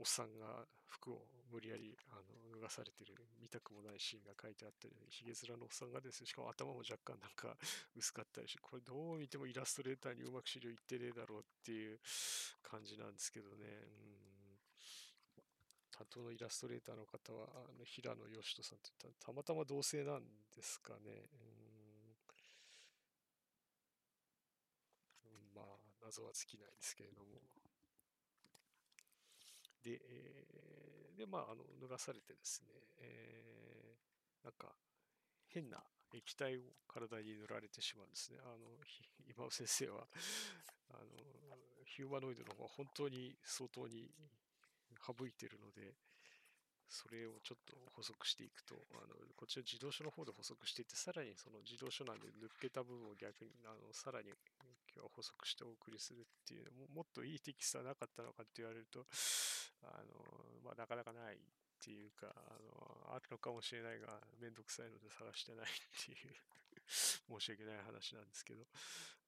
おっさんが服を無理やりあの脱がされてる見たくもないシーンが書いてあったり、ひげ面のおっさんがですね、しかも頭も若干なんか薄かったりして、これどう見てもイラストレーターにうまく資料いってねえだろうっていう感じなんですけどね。うん担当のイラストレーターの方は、あの平野義人さんって言った、たまたま同性なんですかね。うんまあ、謎は尽きないですけれども。で、えー、で、まあ、あの、脱がされてですね、えー、なんか、変な液体を体に塗られてしまうんですね。あの、今尾先生はあの、ヒューマノイドの方は本当に相当に省いてるので、それをちょっと補足していくと、あのこっちの自動書の方で補足していって、さらにその自動書なんで抜けた部分を逆にあのさらに今日は補足してお送りするっていうも、もっといいテキストはなかったのかって言われると、あのまあ、なかなかないっていうか、あのあるのかもしれないが、めんどくさいので探してないっていう 申し訳ない話なんですけど、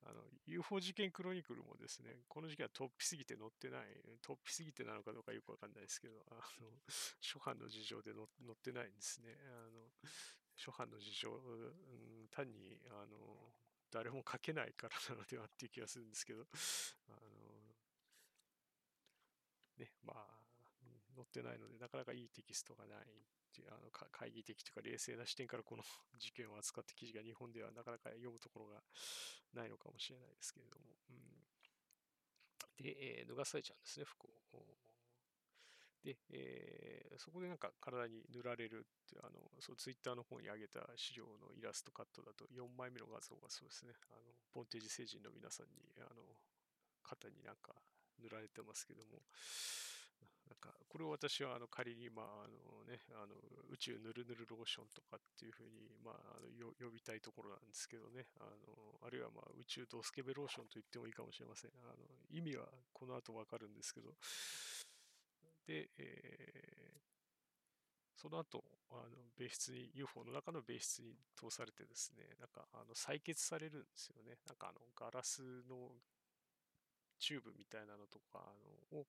あの、UFO 事件クロニクルもですね、この時期は突飛すぎて載ってない、突飛すぎてなのかどうかよくわかんないですけど、あの、初版の事情で載ってないんですね。あの、初版の事情、うん、単に、あの、誰も書けないからなのではっていう気がするんですけど、あの、ね、まあ、ってないので、なかなかいいテキストがないっていうあの会議的というか冷静な視点からこの 事件を扱って記事が日本ではなかなか読むところがないのかもしれないですけれども。うん、で、えー、脱がされちゃうんですね、服を。で、えー、そこでなんか体に塗られるってあのそうツイッターの方に上げた資料のイラストカットだと4枚目の画像がそうですね、あのボンテージ星人の皆さんにあの肩になんか塗られてますけども、なんか、これを私はあの仮に、まあ、あのね、あの宇宙ぬるぬるローションとかっていうふうに、まあ、あの呼びたいところなんですけどね、あのあるいは、まあ、宇宙ドスケベローションと言ってもいいかもしれません。あの意味はこの後わかるんですけど、で、えー、その後、あの別室に、UFO の中の別室に通されてですね、なんかあの採血されるんですよね。なんかあのガラスのチューブみたいなのとかのを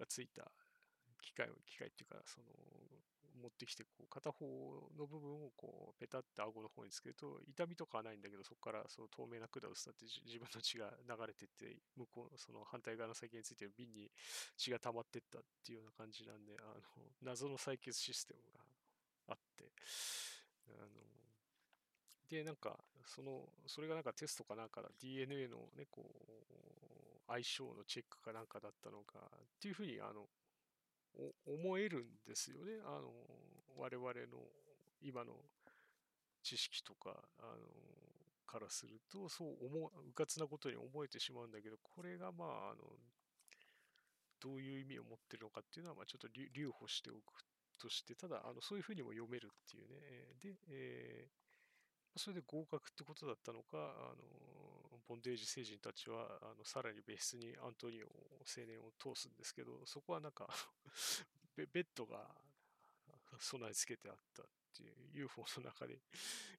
がついた機械を、機械っていうか、その、持ってきて、こう、片方の部分をこう、ペタって顎の方につけると、痛みとかはないんだけど、そこからその透明な管を伝って自分の血が流れてって、向こう、その反対側の先についてる瓶に血が溜まってったっていうような感じなんで、あの、謎の採血システムがあって、あの、で、なんか、その、それがなんかテストかなんかだ、DNA のね、こう、相性のチェックかなんかだったのか、っていうふうに、あの、思えるんですよね。あの、我々の今の知識とか、あの、からすると、そう思う、うかつなことに思えてしまうんだけど、これがまあ、あの、どういう意味を持ってるのかっていうのは、まあ、ちょっと留保しておくとして、ただ、あのそういうふうにも読めるっていうね。で、えーそれで合格ってことだったのか、あのボンデージ星人たちはあのさらに別室にアントニオ青年を通すんですけど、そこはなんかベッドが備え付けてあったっていう UFO の中で、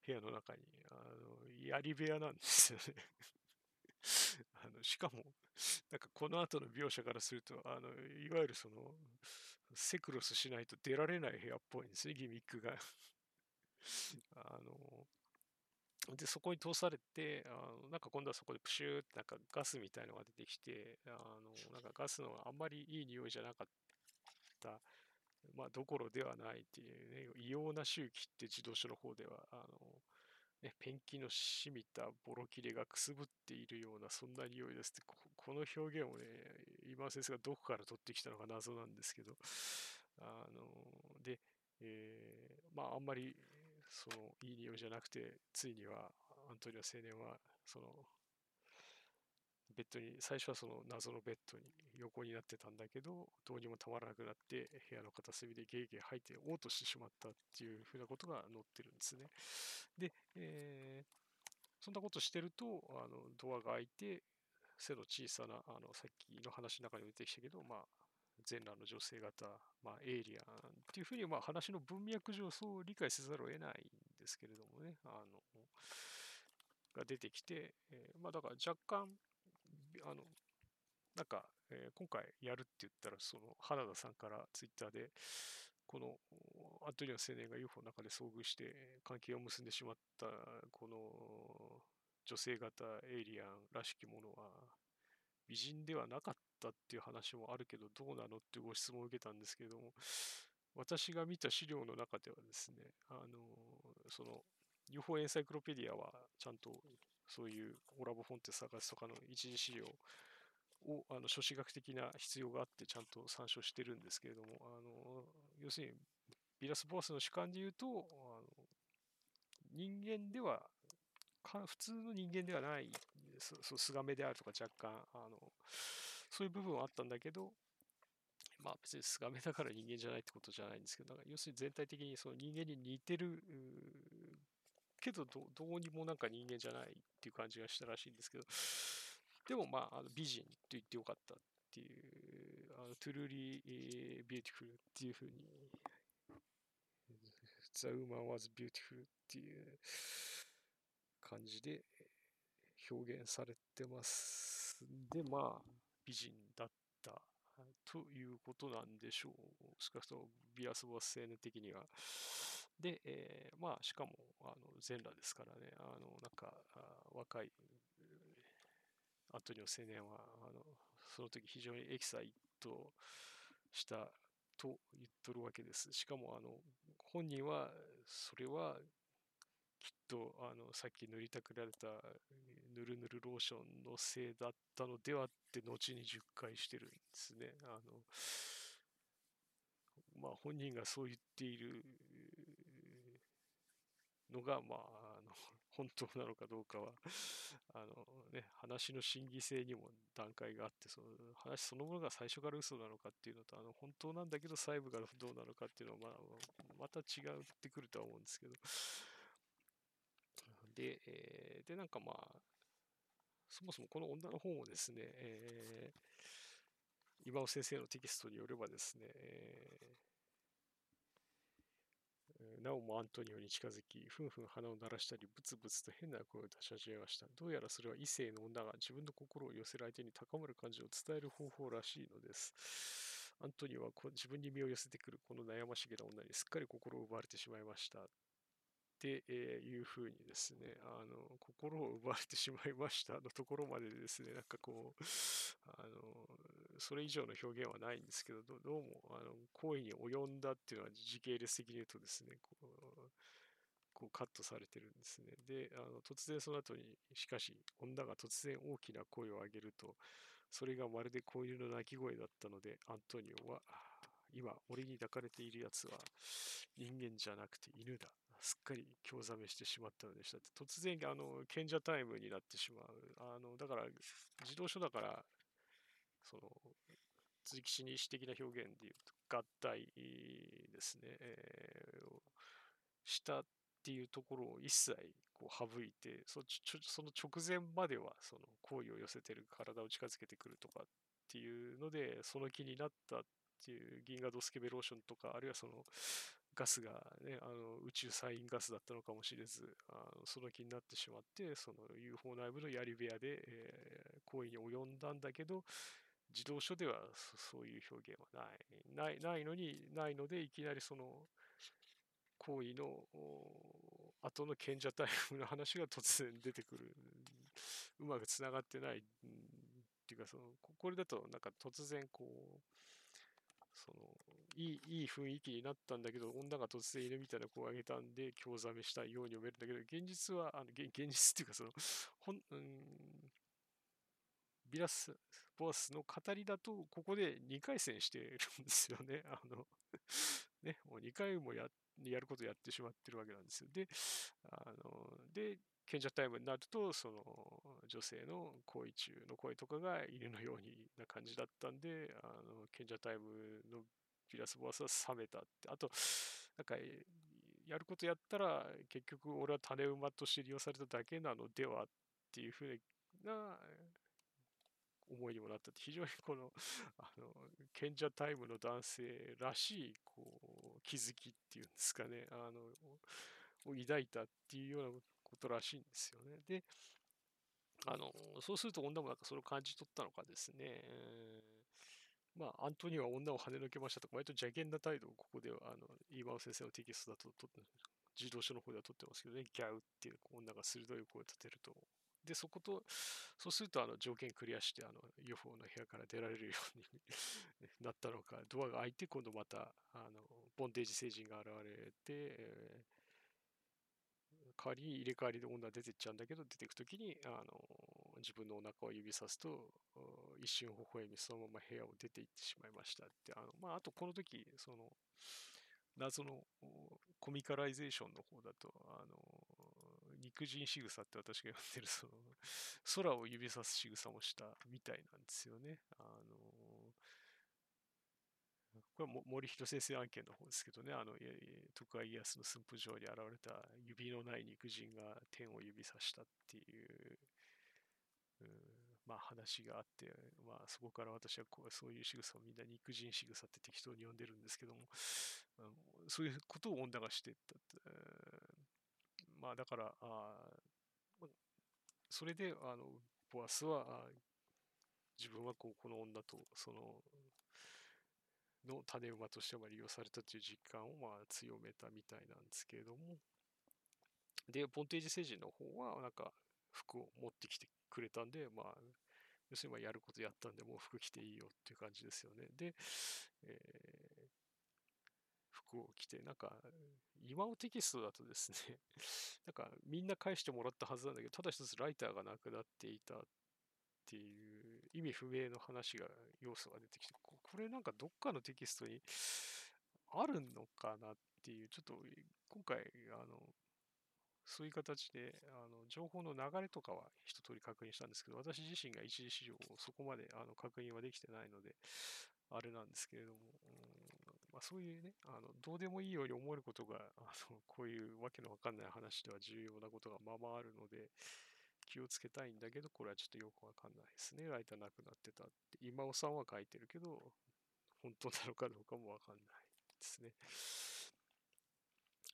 部屋の中に、あの槍部屋なんですよねあのしかも、なんかこの後の描写からすると、あのいわゆるその、セクロスしないと出られない部屋っぽいんですね、ギミックがあの、で、そこに通されて、あのなんか今度はそこでプシューってなんかガスみたいのが出てきて、あのなんかガスのあんまりいい匂いじゃなかった、まあ、どころではないっていうね、異様な周期って自動車の方では、あのね、ペンキの染みたボロ切れがくすぶっているような、そんな匂いですってこ、この表現をね、今先生がどこから取ってきたのか謎なんですけど、あので、えー、まああんまりそのいい匂いじゃなくて、ついにはアントニオ青年はそのベッドに、最初はその謎のベッドに横になってたんだけど、どうにもたまらなくなって、部屋の片隅でゲーゲー吐いて嘔吐してしまったっていうふうなことが載ってるんですね。で、えー、そんなことしてると、あのドアが開いて、背の小さな、あのさっきの話の中にも出てきたけど、まあ、全裸の女性型、まあ、エイリアンっていうふうに、まあ、話の文脈上そう理解せざるを得ないんですけれどもね、あの、が出てきて、えー、まあ、だから若干、あの、なんか、えー、今回やるって言ったら、その、花田さんからツイッターで、このアントニオ青年が UFO の中で遭遇して関係を結んでしまったこの女性型エイリアンらしきものは美人ではなかったっていう話もあるけど、どうなのっていうご質問を受けたんですけれども、私が見た資料の中ではですね、あの、その、UFO エンサイクロペディアはちゃんとそういうオラボフォンテ探すとかの一次資料をあの諸子学的な必要があってちゃんと参照してるんですけれども、あの要するにビラス・ボアスの主観で言うと、あの人間では普通の人間ではないそそうスガメであるとか若干あのそういう部分はあったんだけどまあ別にスガメだから人間じゃないってことじゃないんですけどだか要するに全体的にその人間に似てるけどどどうにもなんか人間じゃないっていう感じがしたらしいんですけどでもまああの美人と言ってよかったっていうあの truly beautiful っていうふうに The woman was beautiful っていう感じで表現されてます。で、まあ、美人だったということなんでしょう。少なくとビアスボス青年的には。で、えー、まあ、しかも、あの、全裸ですからね、あの、なんか、若い、アントニオ青年は、あの、その時非常にエキサイトしたと言っとるわけです。しかも、あの、本人は、それはきっとあのさっき塗りたくられたぬるぬるローションのせいだったのではって後に10回してるんですね。あのまあ本人がそう言っているのが、まあ、あの本当なのかどうかはあの、ね、話の真偽性にも段階があってその話そのものが最初から嘘なのかっていうのとあの本当なんだけど細部がどうなのかっていうのは、まあ、また違ってくるとは思うんですけどで、えー、で、なんかまあ、そもそもこの女の本をですね、えー、今尾先生のテキストによればですね、えー、なおもアントニオに近づき、ふんふん鼻を鳴らしたり、ブツブツと変な声を出し始めました。どうやらそれは異性の女が自分の心を寄せる相手に高まる感じを伝える方法らしいのです。アントニオは自分に身を寄せてくるこの悩ましげな女にすっかり心を奪われてしまいました。っていうふうにですね、あの、心を奪われてしまいましたのところまでですね、なんかこう、あの、それ以上の表現はないんですけど、どうも、あの、行為に及んだっていうのは時系列的に言うとですね、こう、こうカットされてるんですね。で、あの突然その後に、しかし、女が突然大きな声を上げると、それがまるで子犬の鳴き声だったので、アントニオは、今、俺に抱かれているやつは人間じゃなくて犬だ。すっかり興ざめしてしまったのでした。って突然あの賢者タイムになってしまう。あのだから自動書だからその続き死に詩的な表現でいうと合体ですね、えー、したっていうところを一切こう省いてそその直前まではその好意を寄せてる体を近づけてくるとかっていうのでその気になったっていう銀河ドスケベローションとかあるいはそのガスが、ね、あの宇宙サインガスだったのかもしれずあのその気になってしまってその UFO 内部の槍部屋で、えー、行為に及んだんだけど自動書ではそういう表現はない。ないないのにないのでいきなりその行為の後の賢者タイムの話が突然出てくる。うまくつながってない。っていうかそのこれだとなんか突然こうそのいいいい雰囲気になったんだけど、女が突然犬みたいな子をあげたんで、興ざめしたように読めるんだけど、現実は、あの現実っていうか、その、ほん、うん、ビラス・ボアスの語りだと、ここで2回戦してるんですよね。あのね、もう2回もややることやってしまってるわけなんですよ。で、あの、で、賢者タイムになると、その女性の行為中の声とかが犬のような感じだったんで、あの賢者タイムのピラスボアスは冷めたって。あと、なんか、やることやったら、結局俺は種馬として利用されただけなのではっていうふうな思いにもなったって、非常にこの、あの、賢者タイムの男性らしい、こう、気づきっていうんですかね、あの、を抱いたっていうようなことらしいんですよね。で、あの、そうすると女もなんかそれを感じ取ったのかですね、まあ、アントニオは女を跳ね抜けましたとか、割と邪険な態度をここでは、あの、イーマウ先生のテキストだとと、自動書の方では取ってますけどね、ギャウっていう女が鋭い声を立てると。で、そこと、そうすると、あの、条件クリアして、あの、UFO の部屋から出られるように なったのか、ドアが開いて、今度また、あの、ボンテージ星人が現れて、えー、代わりに入れ替わりで女出てっちゃうんだけど、出てくときに、あの、自分のお腹を指さすと、一瞬微笑み、そのまま部屋を出て行ってしまいましたって、あの、まあ、あとこの時、その、謎のコミカライゼーションの方だと、あの、肉人仕草って私が呼んでる、その、空を指さす仕草もしたみたいなんですよね。あの、これは森弘先生案件の方ですけどね、あの、徳川家康の駿府城に現れた指のない肉人が天を指さしたっていう、うん、まあ話があって、まあそこから私はこうそういう仕草をみんな肉人仕草って適当に呼んでるんですけども、あのそういうことを女がしてったって、まあだから、あそれで、あの、ボアスは、自分はこうこの女とそのの種馬としては利用されたという実感をまあ強めたみたいなんですけれども、で、ボンテージ星人の方は、なんか、服を持ってきてくれたんで、まあ、要するにまやることやったんで、もう服着ていいよっていう感じですよね。で、えー、服を着て、なんか、今のテキストだとですね、なんかみんな返してもらったはずなんだけど、ただ一つライターがなくなっていたっていう意味不明の話が、要素が出てきて、これなんかどっかのテキストにあるのかなっていう、ちょっと今回、あの、そういう形で、あの、情報の流れとかは一通り確認したんですけど、私自身が一次市場をそこまであの確認はできてないので、あれなんですけれども、まあ、そういうね、あの、どうでもいいように思えることが、あの、こういうわけのわかんない話では重要なことがままああるので、気をつけたいんだけど、これはちょっとよくわかんないですね。ライターなくなってたって。今尾さんは書いてるけど、本当なのかどうかもわかんないですね。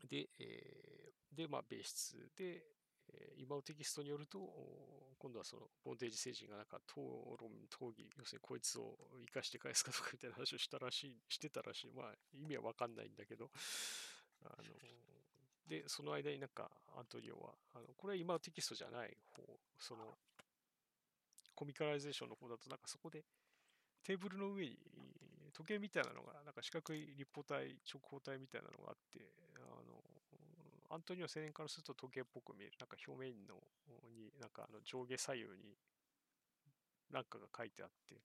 で、えー、で、まあ、別室で、えー、今尾テキストによると、今度はその、ボンテージ星人がなんか討論、討議、要するにこいつを生かして返すかとかみたいな話をしたらしい、してたらしい。まあ、意味はわかんないんだけど、あの、で、その間になんか、アントニオは、あのこれは今のテキストじゃない方、その、コミカライゼーションの方だと、なんかそこで、テーブルの上に時計みたいなのが、なんか四角い立方体、直方体みたいなのがあって、あの、アントニオ青年からすると時計っぽく見える。なんか表面のに、なんかあの上下左右になんかが書いてあって、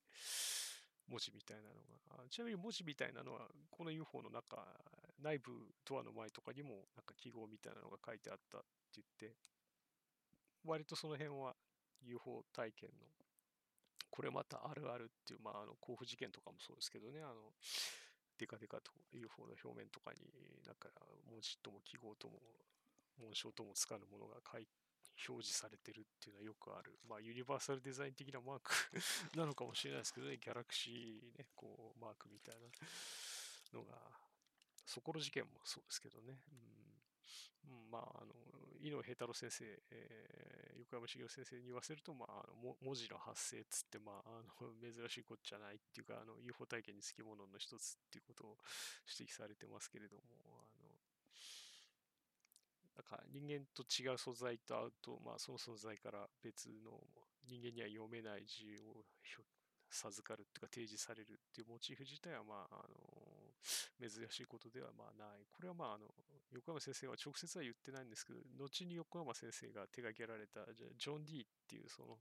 文字みたいなのが。ちなみに文字みたいなのは、この UFO の中、内部ドアの前とかにもなんか記号みたいなのが書いてあったって言って、割とその辺は UFO 体験の、これまたあるあるっていう、まあ、あの、甲府事件とかもそうですけどね、あの、デカデカと UFO の表面とかに、なんか文字とも記号とも紋章ともつかぬものが書い表示されてるっていうのはよくある。まあ、ユニバーサルデザイン的なマーク なのかもしれないですけどね、ギャラクシーね、こう、マークみたいなのが、そこの事件もそうですけどね。うん、まあ、あの、井野平太郎先生、えー、横山茂先生に言わせると、まあ、あの文字の発生っつって、まあ、あの 珍しいことじゃないっていうか、あの UFO 体験につきものの一つっていうことを指摘されてますけれども、あのなんか人間と違う素材と会うと、まあ、その存在から別の人間には読めない自由を授かるっていうか提示されるっていうモチーフ自体は、まあ、あの、珍しいことではまあない。これはまあ、あの、横山先生は直接は言ってないんですけど、後に横山先生が手掛けられた、じゃジョン・ディーっていう、その、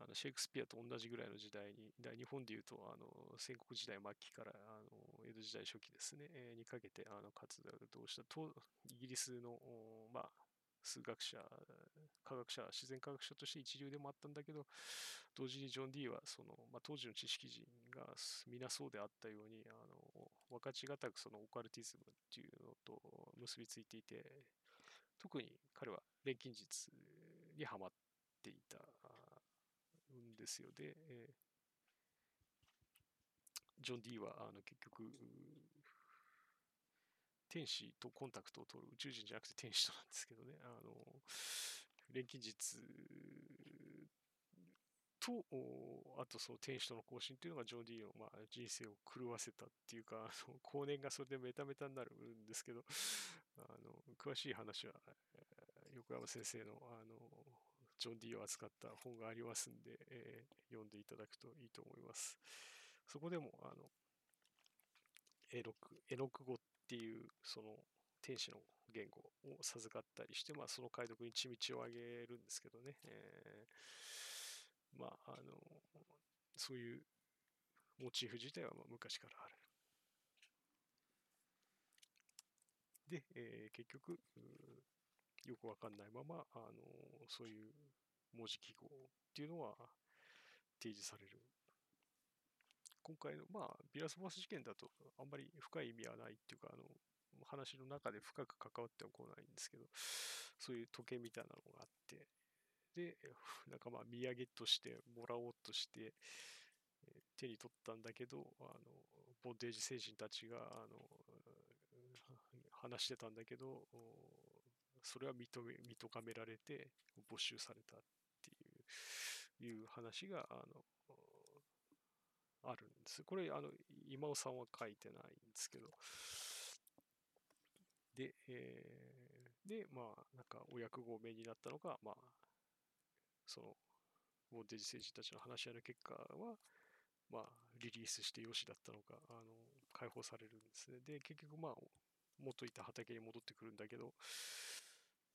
あのシェイクスピアと同じぐらいの時代に、日本でいうとあの戦国時代末期からあの江戸時代初期ですね、にかけてあの活動したイギリスの、まあ、数学者、科学者、自然科学者として一流でもあったんだけど、同時にジョン・ディーはその、まあ、当時の知識人が皆そうであったように、あの分かちがたくそのオカルティズムっていうのと結びついていて、特に彼は錬金術にはまっていたんですよ。で、えー、ジョン・ディーはあの結局、天使とコンタクトを取る宇宙人じゃなくて天使となんですけどね、あの、錬金術と、あとその天使との交信というのがジョン・ディーの、まあ、人生を狂わせたっていうか、あの 後年がそれでメタメタになるんですけど、あの詳しい話は、横山先生のあのジョン・ディーを扱った本がありますんで、えー、読んでいただくといいと思います。そこでも、あの、絵の絵の具語っていう、その天使の言語を授かったりして、まあ、その解読に血道を上げるんですけどね。えーまあ、あの、そういうモチーフ自体はまあ昔からある。で、えー結局、よくわかんないまま、あの、そういう文字記号っていうのは提示される。今回の、まあ、ビラスボス事件だとあんまり深い意味はないっていうか、あの、話の中で深く関わってはこないんですけど、そういう時計みたいなのがあって、で、なんかまあ土産としてもらおうとして、手に取ったんだけど、あの、ボンテージ星人たちが、あの、話してたんだけど、それは認め、認められて没収されたっていう、話が、あの、あるんです。これ、あの、今尾さんは書いてないんですけど、で、えーで、まあ、なんか、お役御免になったのが、まあ、その、ボンテージ星人たちの話し合いの結果は、まあ、リリースしてよしだったのか、あの、解放されるんですね。で、結局、まあ、元いた畑に戻ってくるんだけど、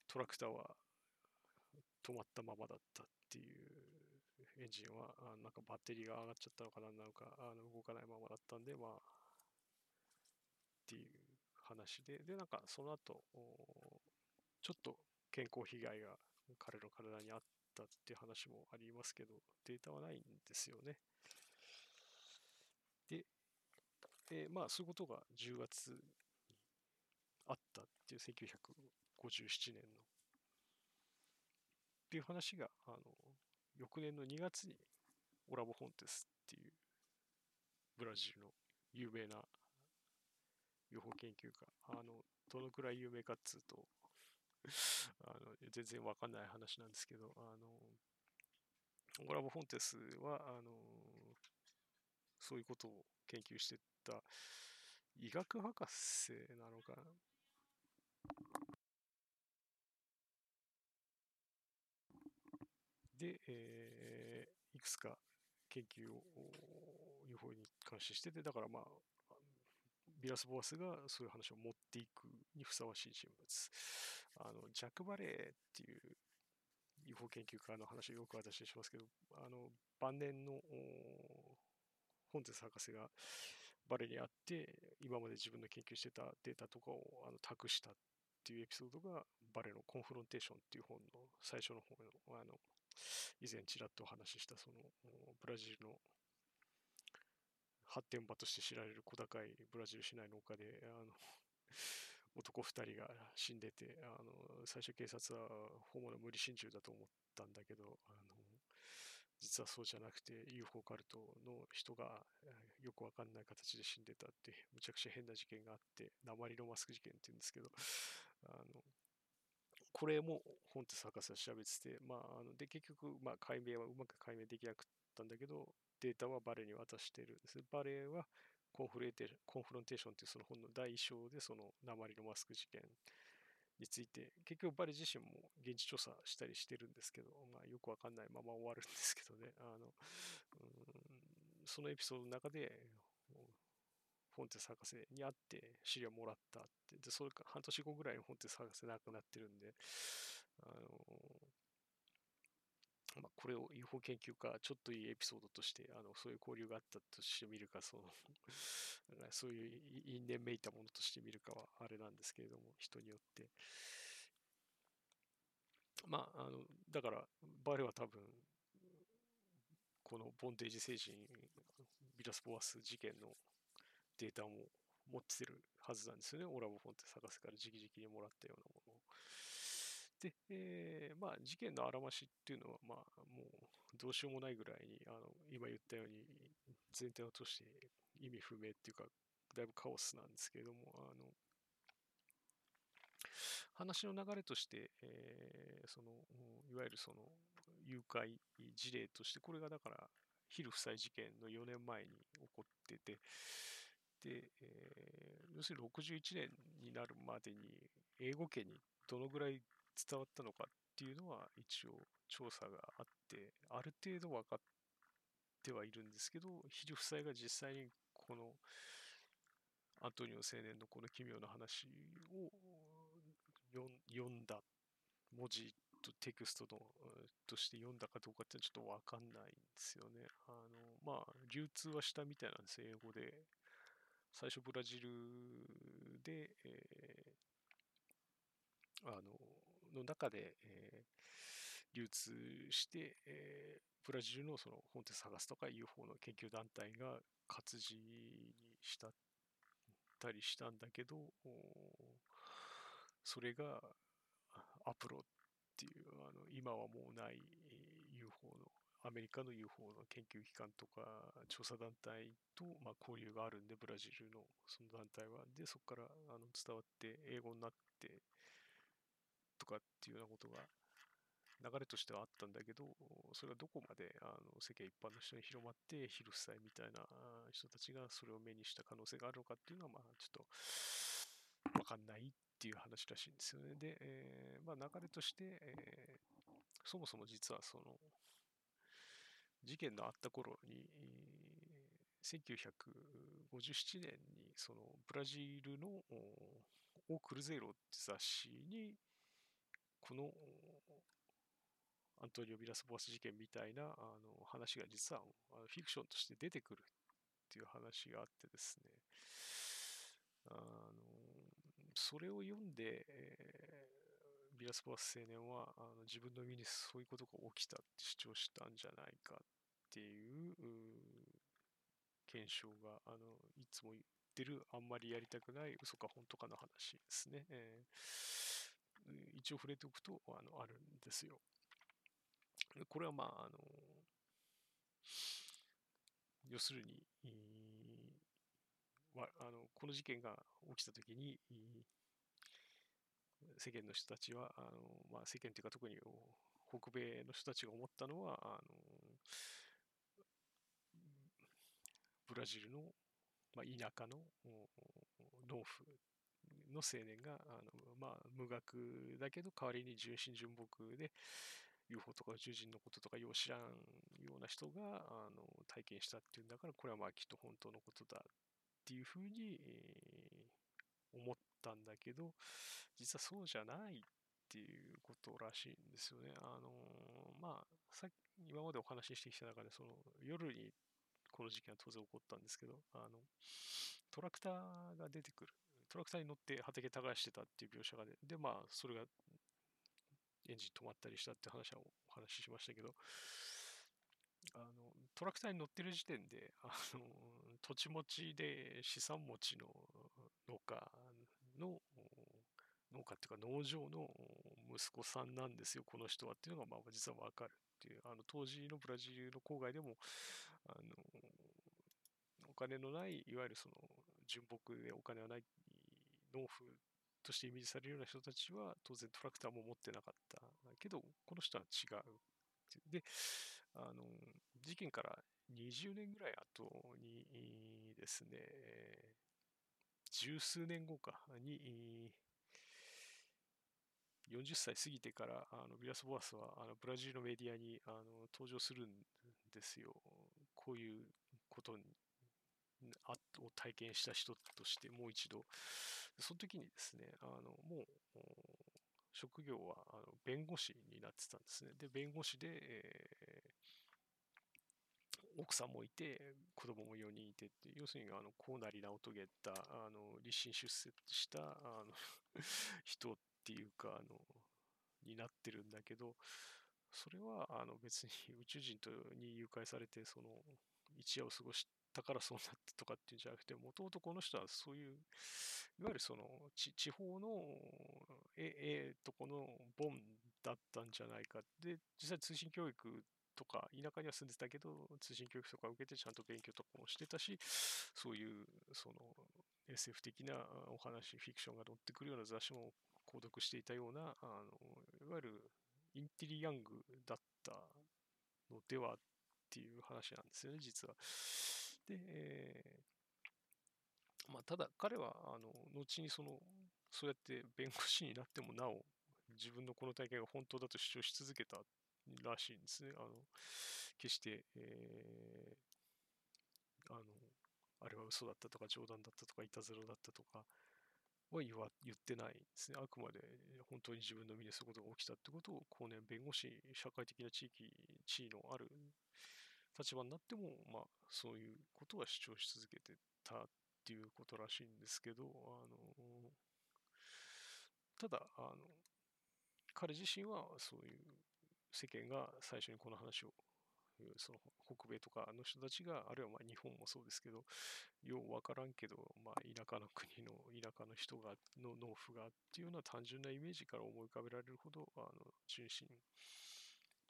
トラクターは止まったままだったっていうエンジンは、あなんかバッテリーが上がっちゃったのかなんなのか、あの動かないままだったんで、まあ、っていう話で、で、なんかその後、ちょっと健康被害が彼の体にあってたっていう話もありますけど、データはないんですよね。で、えーまあ、そういうことが10月にあったっていう1957年の。っていう話が、あの、翌年の2月にオラボ・フォンテスっていうブラジルの有名な UFO 研究家。あの、どのくらい有名かっつうと、あの全然わかんない話なんですけど、あの、オラボ・フォンテスは、あの、そういうことを研究してた医学博士なのかな。で、えーいくつか研究をお UFO に関してしてて、だからまあ、ビラス・ボアスがそういう話を持っていくにふさわしい人物。あの、ジャック・バレーっていう UFO 研究家の話をよく私にしますけど、あの、晩年のおフォンテス博士がバレーに会って、今まで自分の研究してたデータとかをあの託したっていうエピソードが、バレーのコンフロンテーションっていう本の最初の方の、あの、以前ちらっとお話しした、その、ブラジルの発展場として知られる小高いブラジル市内の丘で、あの、男2人が死んでて、あの、最初警察はホモの無理心中だと思ったんだけど、あの、実はそうじゃなくて UFO カルトの人がよくわかんない形で死んでたってむちゃくちゃ変な事件があって鉛のマスク事件って言うんですけどあのこれも本テス博士は調べててまああので結局まあ解明はうまく解明できなかったんだけどデータはバレーに渡してるんです。バレーはコンフレーテコンフロンテーションっていうその本の第一章でその鉛のマスク事件について結局バレ自身も現地調査したりしてるんですけど、まあ、よくわかんないまま終わるんですけどね。あのうんそのエピソードの中でフォンテ博士に会って資料もらったってでそれか半年後ぐらいにフォンテ博士亡くなってるんであのまあ、これを UFO 研究家、ちょっといいエピソードとして、あのそういう交流があったとして見るか、その そういう因縁めいたものとして見るかはあれなんですけれども、人によって。まあ、あのだから、バレは多分、このボンテージ星人、ビラス・ボアス事件のデータも持ってるはずなんですよね。オラボフォンテ探せから直々にもらったようなものを。で、えーまあ、事件のあらましっていうのは、まあ、もうどうしようもないぐらいに、あの今言ったように、全体を通して意味不明っていうか、だいぶカオスなんですけれども、あの話の流れとして、えーそのいわゆるその誘拐事例として、これがだから、ヒル夫妻事件の4年前に起こってて、で、えー要するに61年になるまでに、英語圏にどのぐらい伝わったのかっていうのは、一応調査があって、ある程度分かってはいるんですけど、ヒル夫妻が実際にこのアントニオ青年のこの奇妙な話を読んだ文字とテクストのとして読んだかどうかってちょっとわかんないんですよね。あの、まあ、流通はしたみたいなんです、英語で。最初ブラジルで、えー、あの、の中で、えー、流通して、えー、ブラジルのその本店探すとか UFO の研究団体が活字にしたたりしたんだけど、それがアプロっていう、あの今はもうない UFO の、アメリカの UFO の研究機関とか調査団体と、まあ、交流があるんで、ブラジルのその団体は。で、そこからあの伝わって英語になってとかっていうようなことが流れとしてはあったんだけど、それがどこまであの世間一般の人に広まって、ヒル夫妻みたいな人たちがそれを目にした可能性があるのかっていうのは、まあ、ちょっとわかんないっていう話らしいんですよね。で、えー、まあ、流れとして、えー、そもそも実はその、事件のあった頃に、1957年にそのブラジルのオークルゼイロって雑誌にこのアントニオ・ビラス・ボアス事件みたいなあの話が実はフィクションとして出てくるっていう話があってですね、あのそれを読んで、え、ビラス・ボアス青年はあの自分の身にそういうことが起きたって主張したんじゃないかっていう検証があのいつも言ってるあんまりやりたくない嘘か本当かの話ですね。えー、一応触れておくとあのあるんですよ。これはまあ、あの、要するに、まあのこの事件が起きたときに、世間の人たちは、あのまあ、世間というか特に北米の人たちが思ったのは、あのブラジルの、まあ、田舎の農夫の青年があの、まあ、無学だけど代わりに純真純朴で、UFO とか宇宙人のこととかよう知らんような人があの体験したっていうんだから、これはまあきっと本当のことだっていうふうに、えー、思ったんだけど、実はそうじゃないっていうことらしいんですよね。あのー、まあ、さっき今までお話ししてきた中で、その夜にこの事件は当然起こったんですけど、あのトラクターが出てくる。トラクターに乗って畑耕してたっていう描写がで、で、まあ、それがエンジン止まったりしたって話はお話ししましたけど、あのトラクターに乗ってる時点で、あの土地持ちで資産持ちの農家の農家っていうか農場の息子さんなんですよ、この人はっていうのがまあ実はわかるっていう、あの当時のブラジルの郊外でも、あのお金のない、いわゆるその純朴でお金はない農夫としてイメージされるような人たちは当然トラクターも持ってなかった。けどこの人は違うであの事件から20年ぐらい後にですね十数年後かに40歳過ぎてからあのビラス・ボアスはあのブラジルのメディアにあの登場するんですよこういうことにを体験した人としてもう一度その時にですね、あのもう職業はあの弁護士になってたんですね。で、弁護士で、え、奥さんもいて、子供も4人いてって、要するにあのこうなり名を遂げた、あの立身出世したあの 人っていうか、あのになってるんだけど、それはあの別に宇宙人とに誘拐されて、その一夜を過ごしたからそうなってとかっていうんじゃなくて、もともとこの人はそういういわゆるその地方のええとこのボンだったんじゃないかで実際通信教育とか田舎には住んでたけど通信教育とか受けてちゃんと勉強とかもしてたしそういうその SF 的なお話フィクションが載ってくるような雑誌も購読していたようなあのいわゆるインテリヤングだったのではっていう話なんですよね実は。で、えーまあ、ただ彼はあの後にそのそうやって弁護士になってもなお自分のこの体験が本当だと主張し続けたらしいんですね。あの決して、えー、あのあれは嘘だったとか冗談だったとかいたずらだったとかは言わ言ってないですね。あくまで本当に自分の身にそういうことが起きたってことを、後年弁護士、社会的な地域、地位のある立場になっても、まあ、そういうことは主張し続けてたっていうことらしいんですけど、あの、ただ、あの、彼自身はそういう世間が最初にこの話をその北米とかの人たちが、あるいはまあ日本もそうですけど、ようわからんけど、まあ、田舎の国の田舎の人が、の農夫がっていうような単純なイメージから思い浮かべられるほど、あの、中心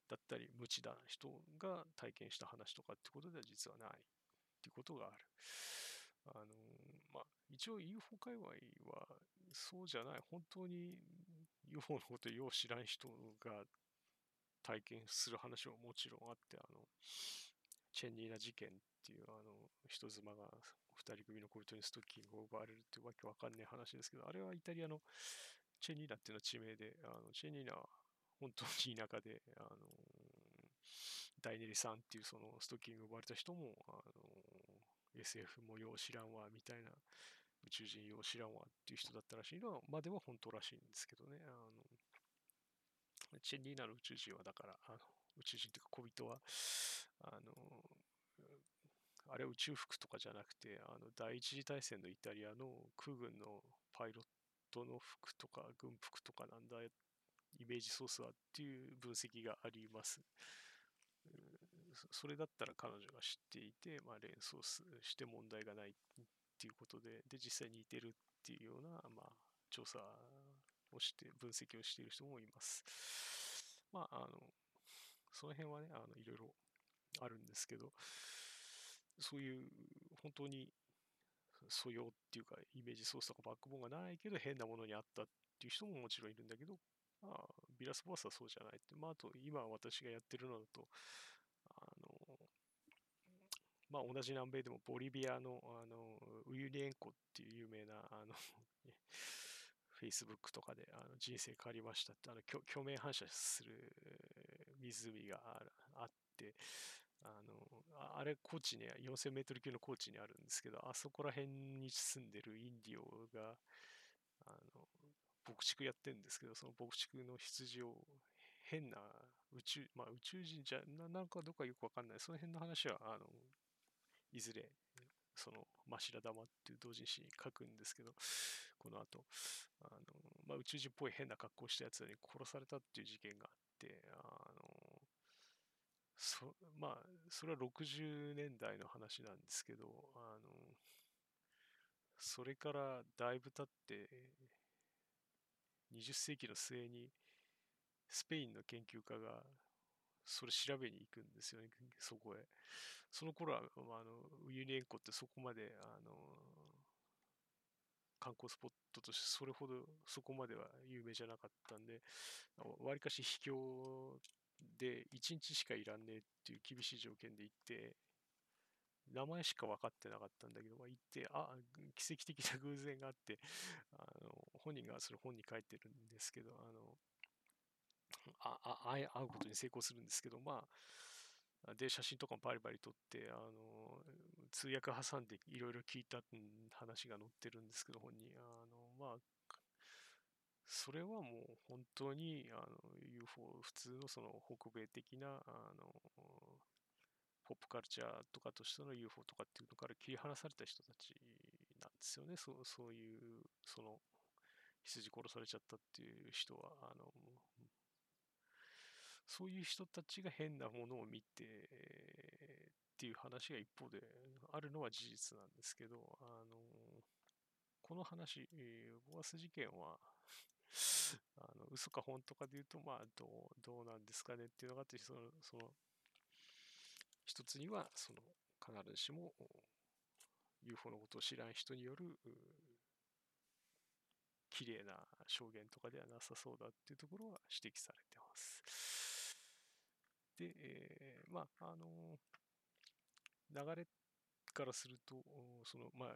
だったり、無知な人が体験した話とかってことでは実はないっていうことがある。あの、まあ、一応 UFO 界隈はそうじゃない、本当に UFO のことをよう知らん人が体験する話はもちろんあって、あの、チェンニーナ事件っていう、あの、人妻が二人組の恋人にストッキングを奪われるっていうわけわかんない話ですけど、あれはイタリアのチェンニーナっていうのは地名で、あのチェンニーナは本当に田舎で、あのダイネリさんっていうそのストッキングを奪われた人も、あの SF もよう知らんわ、みたいな、宇宙人よう知らんわっていう人だったらしいのは、まあでも本当らしいんですけどね。あのチェンリーナの宇宙人はだから、あの宇宙人というか小人は、あの、あれは宇宙服とかじゃなくて、あの第一次大戦のイタリアの空軍のパイロットの服とか軍服とかなんだ、イメージソースはっていう分析があります。それだったら彼女が知っていて、まあ、連想して問題がないっていうことで、で、実際に似てるっていうような、まあ、調査をして、分析をしている人もいます。まあ、あの、その辺はね、あの、いろいろあるんですけど、そういう、本当に素養っていうか、イメージソースとかバックボーンがないけど、変なものにあったっていう人ももちろんいるんだけど、まあ、ビラスボースはそうじゃないって。まあ、あと、今私がやってるのだと、あの、まあ、同じ南米でもボリビアの、あの、ウユニ塩湖っていう有名な、あの Facebook とかであの人生変わりましたって、あの虚面反射する湖があって、あのあれ、高知に、4000メートル級の高知にあるんですけど、あそこら辺に住んでるインディオが、あの牧畜やってるんですけど、その牧畜の羊を変な宇宙、まあ宇宙人じゃな、なんかどうかよくわかんない。その辺の話は、あの、いずれ、その、マシラ玉っていう同人誌に書くんですけど、この後、あの、まあ、宇宙人っぽい変な格好したやつに殺されたっていう事件があって、あの、そ、まあ、それは60年代の話なんですけど、あの、それからだいぶ経って、20世紀の末に、スペインの研究家がそれ調べに行くんですよね、そこへ。その頃は、まあ、あのウユニ塩湖ってそこまで、あの観光スポットとしてそれほどそこまでは有名じゃなかったんで、わりかし秘境で1日しかいらんねえっていう厳しい条件で行って、名前しか分かってなかったんだけど、まあ、行って、あ、奇跡的な偶然があって、あの本人がそれ本に書いてるんですけど、あのああ会うことに成功するんですけど、まあ、で、写真とかもバリバリ撮って、あの、通訳挟んでいろいろ聞いた話が載ってるんですけど、本に。あの、まあ、それはもう本当に、あの、UFO、普通のその北米的な、あの、ポップカルチャーとかとしての UFO とかっていうのから切り離された人たちなんですよね。そうそういう、その、羊殺されちゃったっていう人は、あの、そういう人たちが変なものを見て、っていう話が一方であるのは事実なんですけど、あの、この話、ボアス事件は あの、嘘か本とかで言うと、まあ、どう、どうなんですかねっていうのがあって、その、その、一つには、その、必ずしも、UFO のことを知らん人による、綺麗な証言とかではなさそうだっていうところは指摘されてます。で、えー、まあ、あの流れからすると、その、まあ、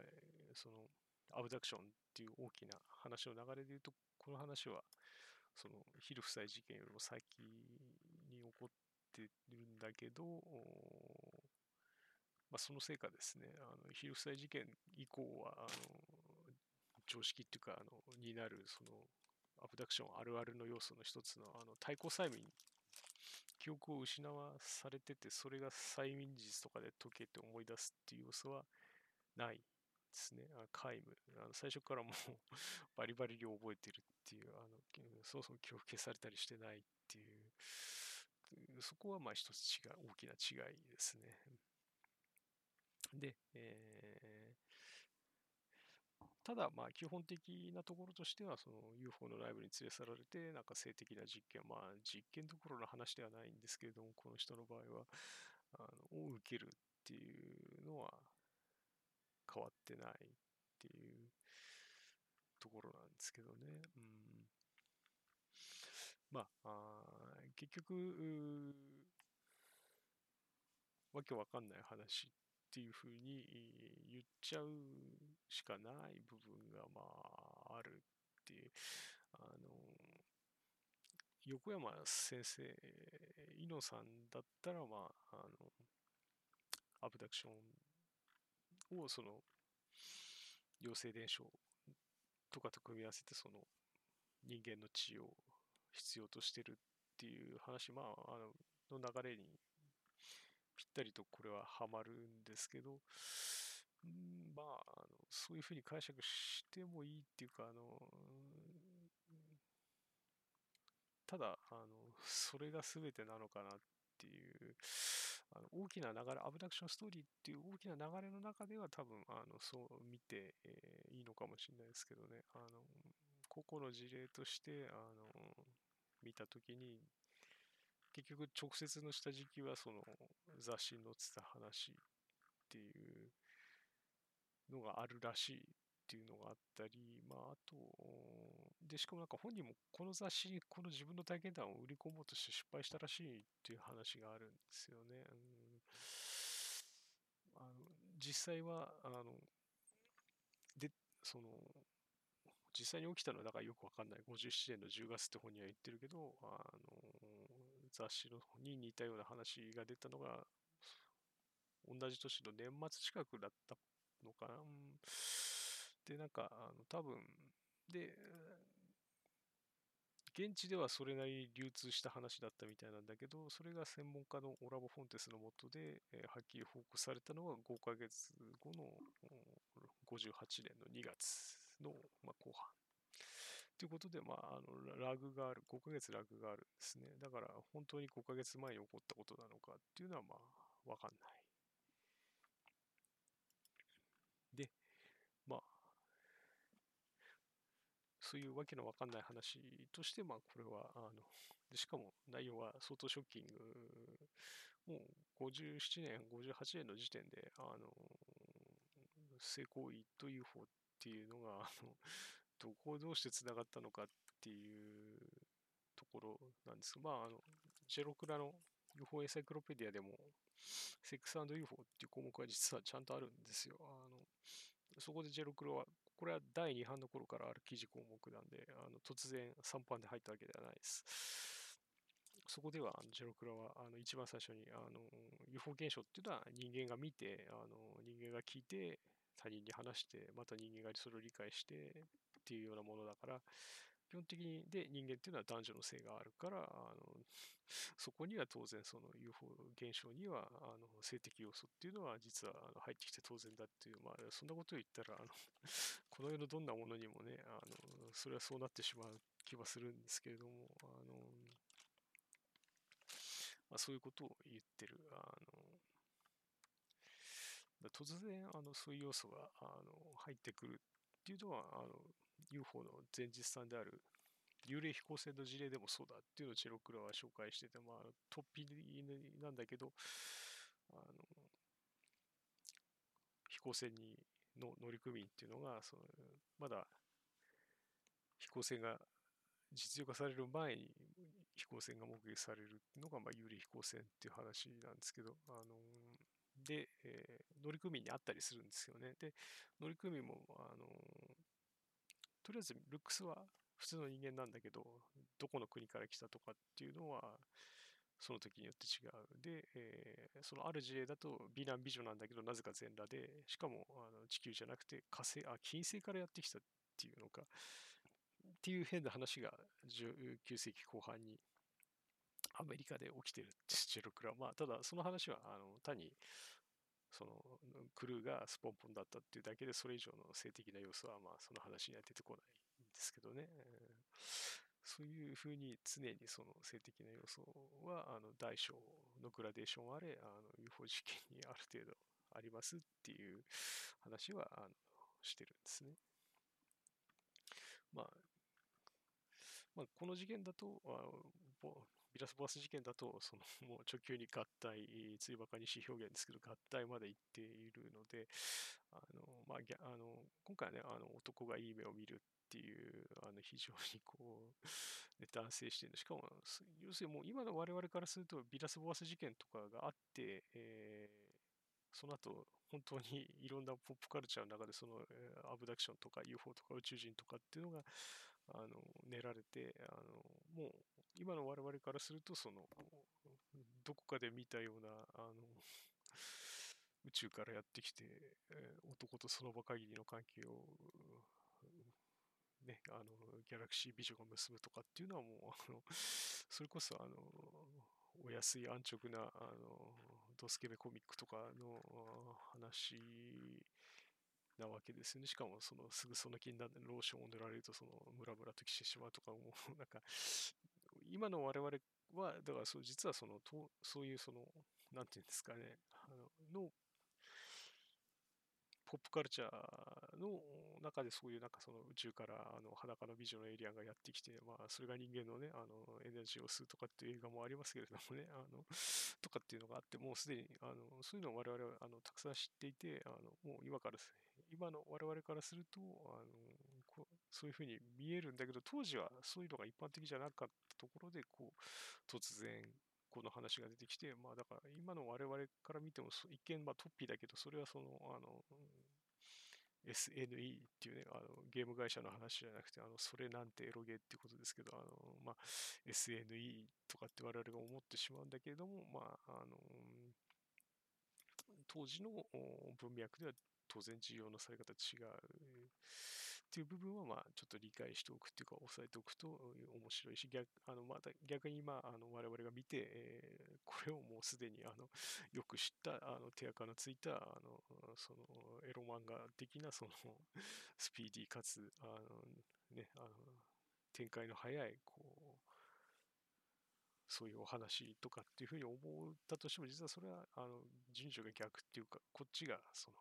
その、アブダクションっていう大きな話の流れで言うと、この話は、その、ヒル夫妻事件よりも先に起こってるんだけど、まあ、そのせいかですね、あのヒル夫妻事件以降は、あの常識っていうか、あの、になる、その、アブダクションあるあるの要素の一つの、あの、対抗催眠、記憶を失わされてて、それが催眠術とかで解けて思い出すっていう要素はないですね。あ皆無。あの最初からもう バリバリに覚えてるっていう、あの、そもそも記憶消されたりしてないっていう、そこはまあ一つ違う、大きな違いですね。で、えー、ただ、まあ、基本的なところとしては、その UFO のライブに連れ去られて、なんか性的な実験、まあ、実験どころの話ではないんですけれども、この人の場合は、あのを受けるっていうのは変わってないっていうところなんですけどね。うん、まあ結局、わけわかんない話っっていうふうに言っちゃうしかない部分がまああるっていう、あの、横山先生、猪野さんだったら、まあ、あの、アブダクションをその、陽性伝承とかと組み合わせて、その、人間の血を必要としてるっていう話、まあ、あの、の流れにぴったりとこれはハマるんですけど、んまあ、あのそういうふうに解釈してもいいっていうか、あの、ただ、あの、それが全てなのかなっていう、あの大きな流れ、アブダクションストーリーっていう大きな流れの中では多分、あのそう見て、えー、いいのかもしれないですけどね、あの、個々の事例として、あの、見たときに、結局直接の下敷きはその雑誌に載ってた話っていうのがあるらしいっていうのがあったり、まあ、あと、で、しかもなんか本人もこの雑誌にこの自分の体験談を売り込もうとして失敗したらしいっていう話があるんですよね。うん、あの実際は、あの、で、その、実際に起きたのはだからよくわかんない。57年の10月って本には言ってるけど、あの、雑誌のに似たような話が出たのが、同じ年の年末近くだったのかな。で、なんか、あの多分、で、現地ではそれなりに流通した話だったみたいなんだけど、それが専門家のオラボ・フォンテスのもとで、えー、はっきり報告されたのは5ヶ月後の58年の2月の、まあ、後半。ということで、まあ、あのラグがある、5ヶ月ラグがあるんですね。だから、本当に5ヶ月前に起こったことなのかっていうのは、まあ、わかんない。で、まあ、そういうわけのわかんない話として、まあ、これは、あの、しかも内容は相当ショッキング。もう57年、58年の時点で、あの、性行為と UFO っていうのが、あの、どこをどうしてつながったのかっていうところなんですまあ、あの、ジェロクラの UFO エンサイクロペディアでも、セックス &UFO っていう項目は実はちゃんとあるんですよ。あのそこでジェロクロは、これは第2版の頃からある記事項目なんで、あの突然3版で入ったわけではないです。そこでは、ジェロクラはあの一番最初にあの UFO 現象っていうのは人間が見て、あの人間が聞いて、他人に話して、また人間がそれを理解してっていうようなものだから、基本的に、で、人間っていうのは男女の性があるから、あの そこには当然その UFO 現象にはあの性的要素っていうのは実はあの入ってきて当然だっていう、まあ、そんなことを言ったら、あの この世のどんなものにもね、あのそれはそうなってしまう気はするんですけれども、あのまあ、そういうことを言ってる。あの突然あのそういう要素があの入ってくるっていうのはあの UFO の前日さんである幽霊飛行船の事例でもそうだっていうのをチェロクラは紹介してて、まあ、突飛なんだけどあの飛行船にの乗組員っていうのがそのまだ飛行船が実用化される前に飛行船が目撃されるのが、まあ、幽霊飛行船っていう話なんですけど、あので、えー、乗組員に会ったりするんですよね。で、乗組員も、あの、とりあえずルックスは普通の人間なんだけど、どこの国から来たとかっていうのは、その時によって違う。で、えー、そのある事例だと美男美女なんだけど、なぜか全裸で、しかもあの地球じゃなくて火星、あ、金星からやってきたっていうのか、っていう変な話が19世紀後半にアメリカで起きてるってシェロクラ。まあ、ただその話はあの単にそのクルーがスポンポンだったっていうだけでそれ以上の性的な要素はまあその話には出てこないんですけどね。そういうふうに常にその性的な要素はあの大小のグラデーションあれあの UFO 事件にある程度ありますっていう話はあのしてるんですね。まあ、まあ、この事件だと、あビラスボアス事件だと、その もう直球に合体、ついばかにし表現ですけど、合体まで行っているので、あのまあ、あの今回はね、あの男がいい目を見るっていう、あの非常にこう、ね、男性視点で、しかも、要するにもう今の我々からすると、ビラスボアス事件とかがあって、えー、その後、本当にいろんなポップカルチャーの中で、その、えー、アブダクションとか UFO とか宇宙人とかっていうのが、あの練られてあのもう今の我々からするとそのどこかで見たようなあの宇宙からやってきて、男とその場限りの関係をね、あのギャラクシー美女が結ぶとかっていうのはもうあのそれこそあのお安い安直なあのドスケベコミックとかの話なわけですよね。しかも、そのすぐその気になるローションを塗られると、そのムラムラときてしまうとかも、なんか、今の我々は、だからそう、実はその、とそういうその、なんていうんですかね、あの、のポップカルチャーの中でそういうなんかその宇宙からあの裸の美女のエイリアンがやってきて、まあそれが人間のね、あのエネルギーを吸うとかっていう映画もありますけれどもね、あの、とかっていうのがあって、もうすでにあのそういうのを我々はあのたくさん知っていて、あのもう今からね今の我々からすると、あのそういうふうに見えるんだけど、当時はそういうのが一般的じゃなかったところで、こう、突然、この話が出てきて、まあだから今の我々から見ても一見まあトッピーだけど、それはその、あの、SNE っていうね、あのゲーム会社の話じゃなくて、あのそれなんてエロゲーっていうことですけど、あのまあ、SNE とかって我々が思ってしまうんだけれども、まあ、あの当時の文脈では当然需要のされ方違うっていう部分はまあちょっと理解しておくっていうか押さえておくと面白いし逆あのまた逆に今あの我々が見て、えー、これをもうすでにあの よく知ったあの手垢のついたあのそのエロ漫画的なその スピーディーかつあの、ね、あの展開の早いこうそういうお話とかっていうふうに思ったとしても実はそれはあの順序が逆っていうかこっちがその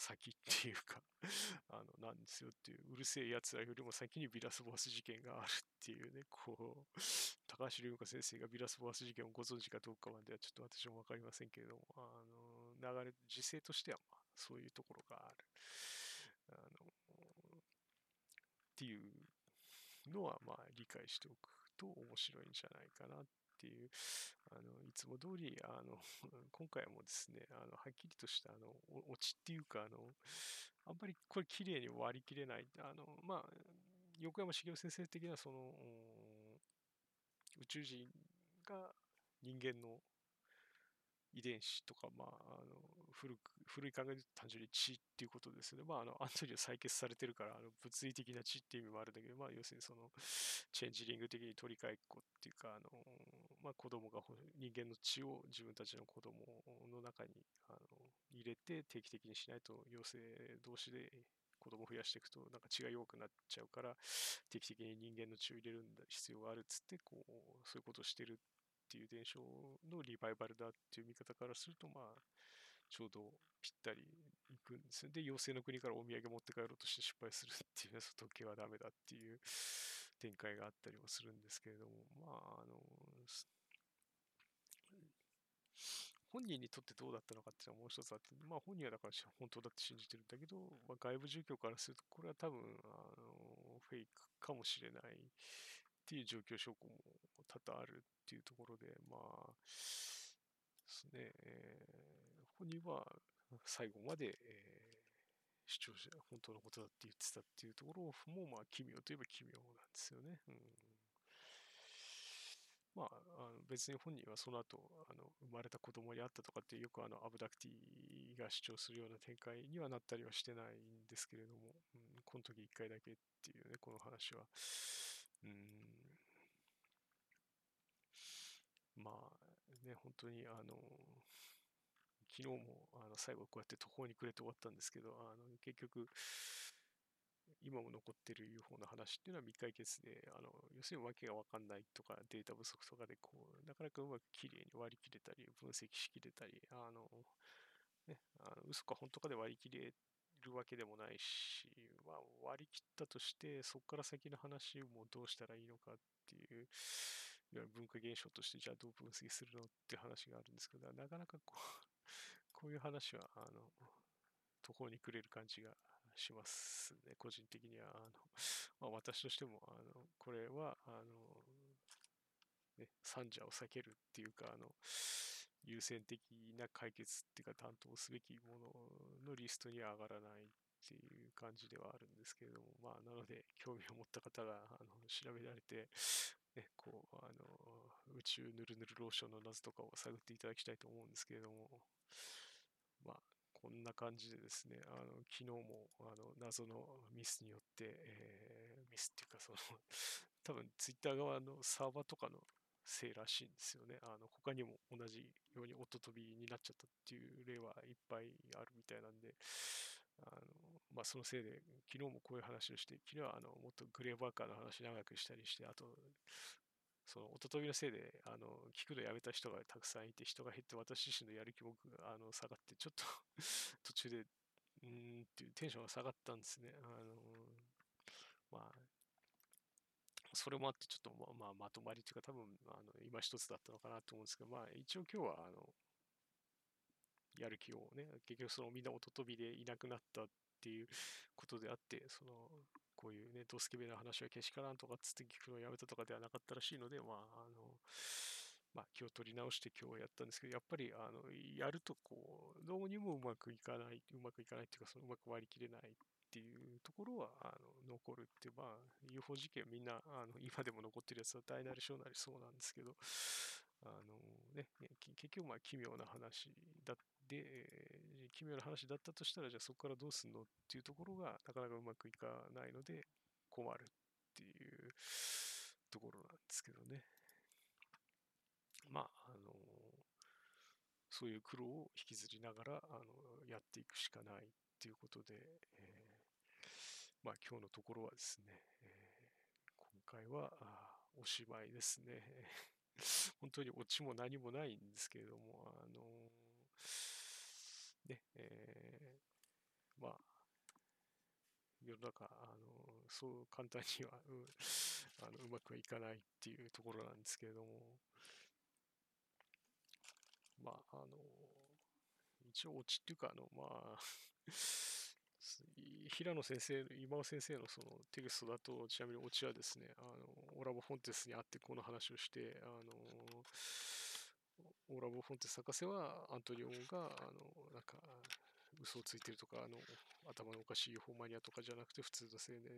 先っていうか あの、なんですよっていう、うるせえ奴らよりも先にビラスボアス事件があるっていうね、こう、高橋留美子先生がビラスボアス事件をご存知かどうかまではちょっと私もわかりませんけれども、あの、流れ、時勢としては、まあ、そういうところがある。あの、っていうのは、まあ、理解しておくと面白いんじゃないかなっっていう、あの、いつも通り、あの、今回もですね、あの、はっきりとした、あの、オチっていうか、あの、あんまりこれ綺麗に割り切れない。あの、まあ、横山茂雄先生的な、その、宇宙人が人間の遺伝子とか、まあ、あの古く古い考えで単純に血っていうことですね。まあ、あのアントニオ採血されてるから、あの物理的な血っていう意味もあるんだけど、まあ、要するにそのチェンジリング的に取り替えっこっていうか、あのまあ、子供が人間の血を自分たちの子供の中にあの入れて定期的にしないと妖精同士で子供を増やしていくとなんか血が弱くなっちゃうから定期的に人間の血を入れるんだ必要があるっつってこうそういうことをしてるっていう伝承のリバイバルだっていう見方からすると、まあ、ちょうどぴったりいくんですよ。で、妖精の国からお土産持って帰ろうとして失敗するっていうね、時計はダメだっていう展開があったりもするんですけれども、まあ、あの、本人にとってどうだったのかっていうのはもう一つあって、まあ本人はだから本当だって信じてるんだけど、まあ、外部状況からすると、これは多分、あの、フェイクかもしれないっていう状況証拠も多々あるっていうところで、まあ、ですね、えー、本人は最後まで、えー、主張者、本当のことだって言ってたっていうところも、まあ、奇妙といえば奇妙なんですよね。うん。あ、の別に本人はその後あの生まれた子供に会ったとかってよくあのアブダクティが主張するような展開にはなったりはしてないんですけれども、うん、この時一回だけっていうね、この話は。うん。まあ、ね、本当に、あの、昨日もあの最後こうやって途方に暮れて終わったんですけど、あの結局、今も残ってる UFO の話っていうのは未解決で、あの要するに訳が分かんないとか、データ不足とかでこう、なかなかうまくきれいに割り切れたり、分析しきれたり、あの、ね、あの嘘か本当かで割り切れるわけでもないし、まあ、割り切ったとして、そこから先の話もどうしたらいいのかっていう、いわゆる文化現象として、じゃあどう分析するのって話があるんですけど、なかなかこう、こういう話は、あの、途方に暮れる感じがしますね、個人的には。あの まあ、私としても、あのこれは、あの、ね、三者を避けるっていうか、あの、優先的な解決っていうか担当すべきもののリストには上がらないっていう感じではあるんですけれども、まあ、なので、興味を持った方があの調べられて、ね、こう、あの、宇宙ぬるぬるローションの謎とかを探っていただきたいと思うんですけれども、まあ、こんな感じでですね、あの昨日もあの謎のミスによって、えー、ミスっていうか、その 多分ツイッター側のサーバーとかのせいらしいんですよね。あの他にも同じように音飛びになっちゃったっていう例はいっぱいあるみたいなんで、あのまあ、そのせいで、昨日もこういう話をして、昨日はあのもっとグレーバーカーの話長くしたりして、あと、その音飛びのせいであの聞くのやめた人がたくさんいて、人が減って、私自身のやる気もあの下がって、ちょっと 途中で、うんっていうテンションが下がったんですね。あのまあ、それもあって、ちょっとま、まあ、まとまりというか、多分あの今一つだったのかなと思うんですけど、まあ、一応今日はあのやる気をね、結局そのみんな音飛びでいなくなったっていうことであって、そのこういうね、ドスケベな話はけしからんとかつって聞くのをやめたとかではなかったらしいので、まあ、あの、まあ、気を取り直して今日やったんですけど、やっぱり、あの、やるとこう、どうにもうまくいかない、うまくいかないっていうか、そのうまく割り切れないっていうところは、あの、残るっていう、まあ、UFO 事件みんな、あの、今でも残ってるやつは大なり小なりそうなんですけど、あのね、結局まあ奇妙な話だって、奇妙な話だったとしたら、じゃあそこからどうすんのっていうところがなかなかうまくいかないので困るっていうところなんですけどね。まあ、あのそういう苦労を引きずりながらあのやっていくしかないっていうことで、えー、まあ今日のところはですね、えー、今回はおしまいですね。本当にオチも何もないんですけれども、あのね、えー、まあ、世の中、あのそう簡単にはうあのうまくはいかないっていうところなんですけれども、まあ、あの一応、オチっていうか、あの、まあ 平野先生、今尾先生のそのテキストだと、ちなみにオチはですね、あのオラボ・フォンテスに会ってこの話をして、あのオラボ・フォンテス博士はアントニオが、あのなんか、嘘をついてるとか、あの頭のおかしい UFO マニアとかじゃなくて、普通の青年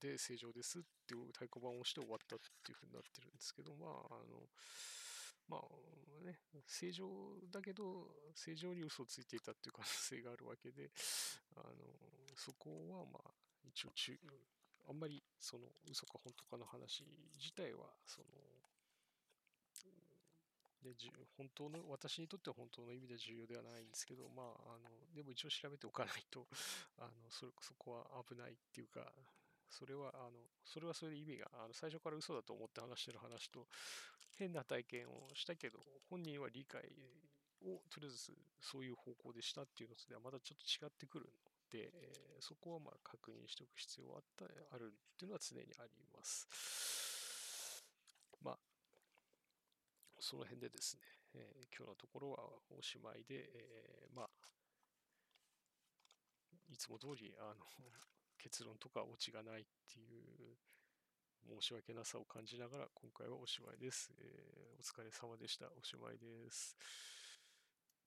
で正常ですっていう太鼓判をして終わったっていうふうになってるんですけど、まあ、あの、まあね、正常だけど、正常に嘘をついていたっていう可能性があるわけで、あのそこはまあ一応中、あんまりその嘘か本当かの話自体は、その、で本当の私にとっては本当の意味で重要ではないんですけど、まあ、あのでも一応調べておかないと あのそそこは危ないっていうか、それは、あの、それはそれで意味が、あの最初から嘘だと思って話してる話と、変な体験をしたけど、本人は理解をとりあえずそういう方向でしたっていうのとではまたちょっと違ってくるので、えー、そこはまあ確認しておく必要はあったあるっていうのは常にあります。まあ、その辺でですね、えー、今日のところはおしまいで、えー、まあ、いつも通り、あの、結論とかオチがないっていう申し訳なさを感じながら今回はおしまいです。えー、お疲れ様でした。おしまいです。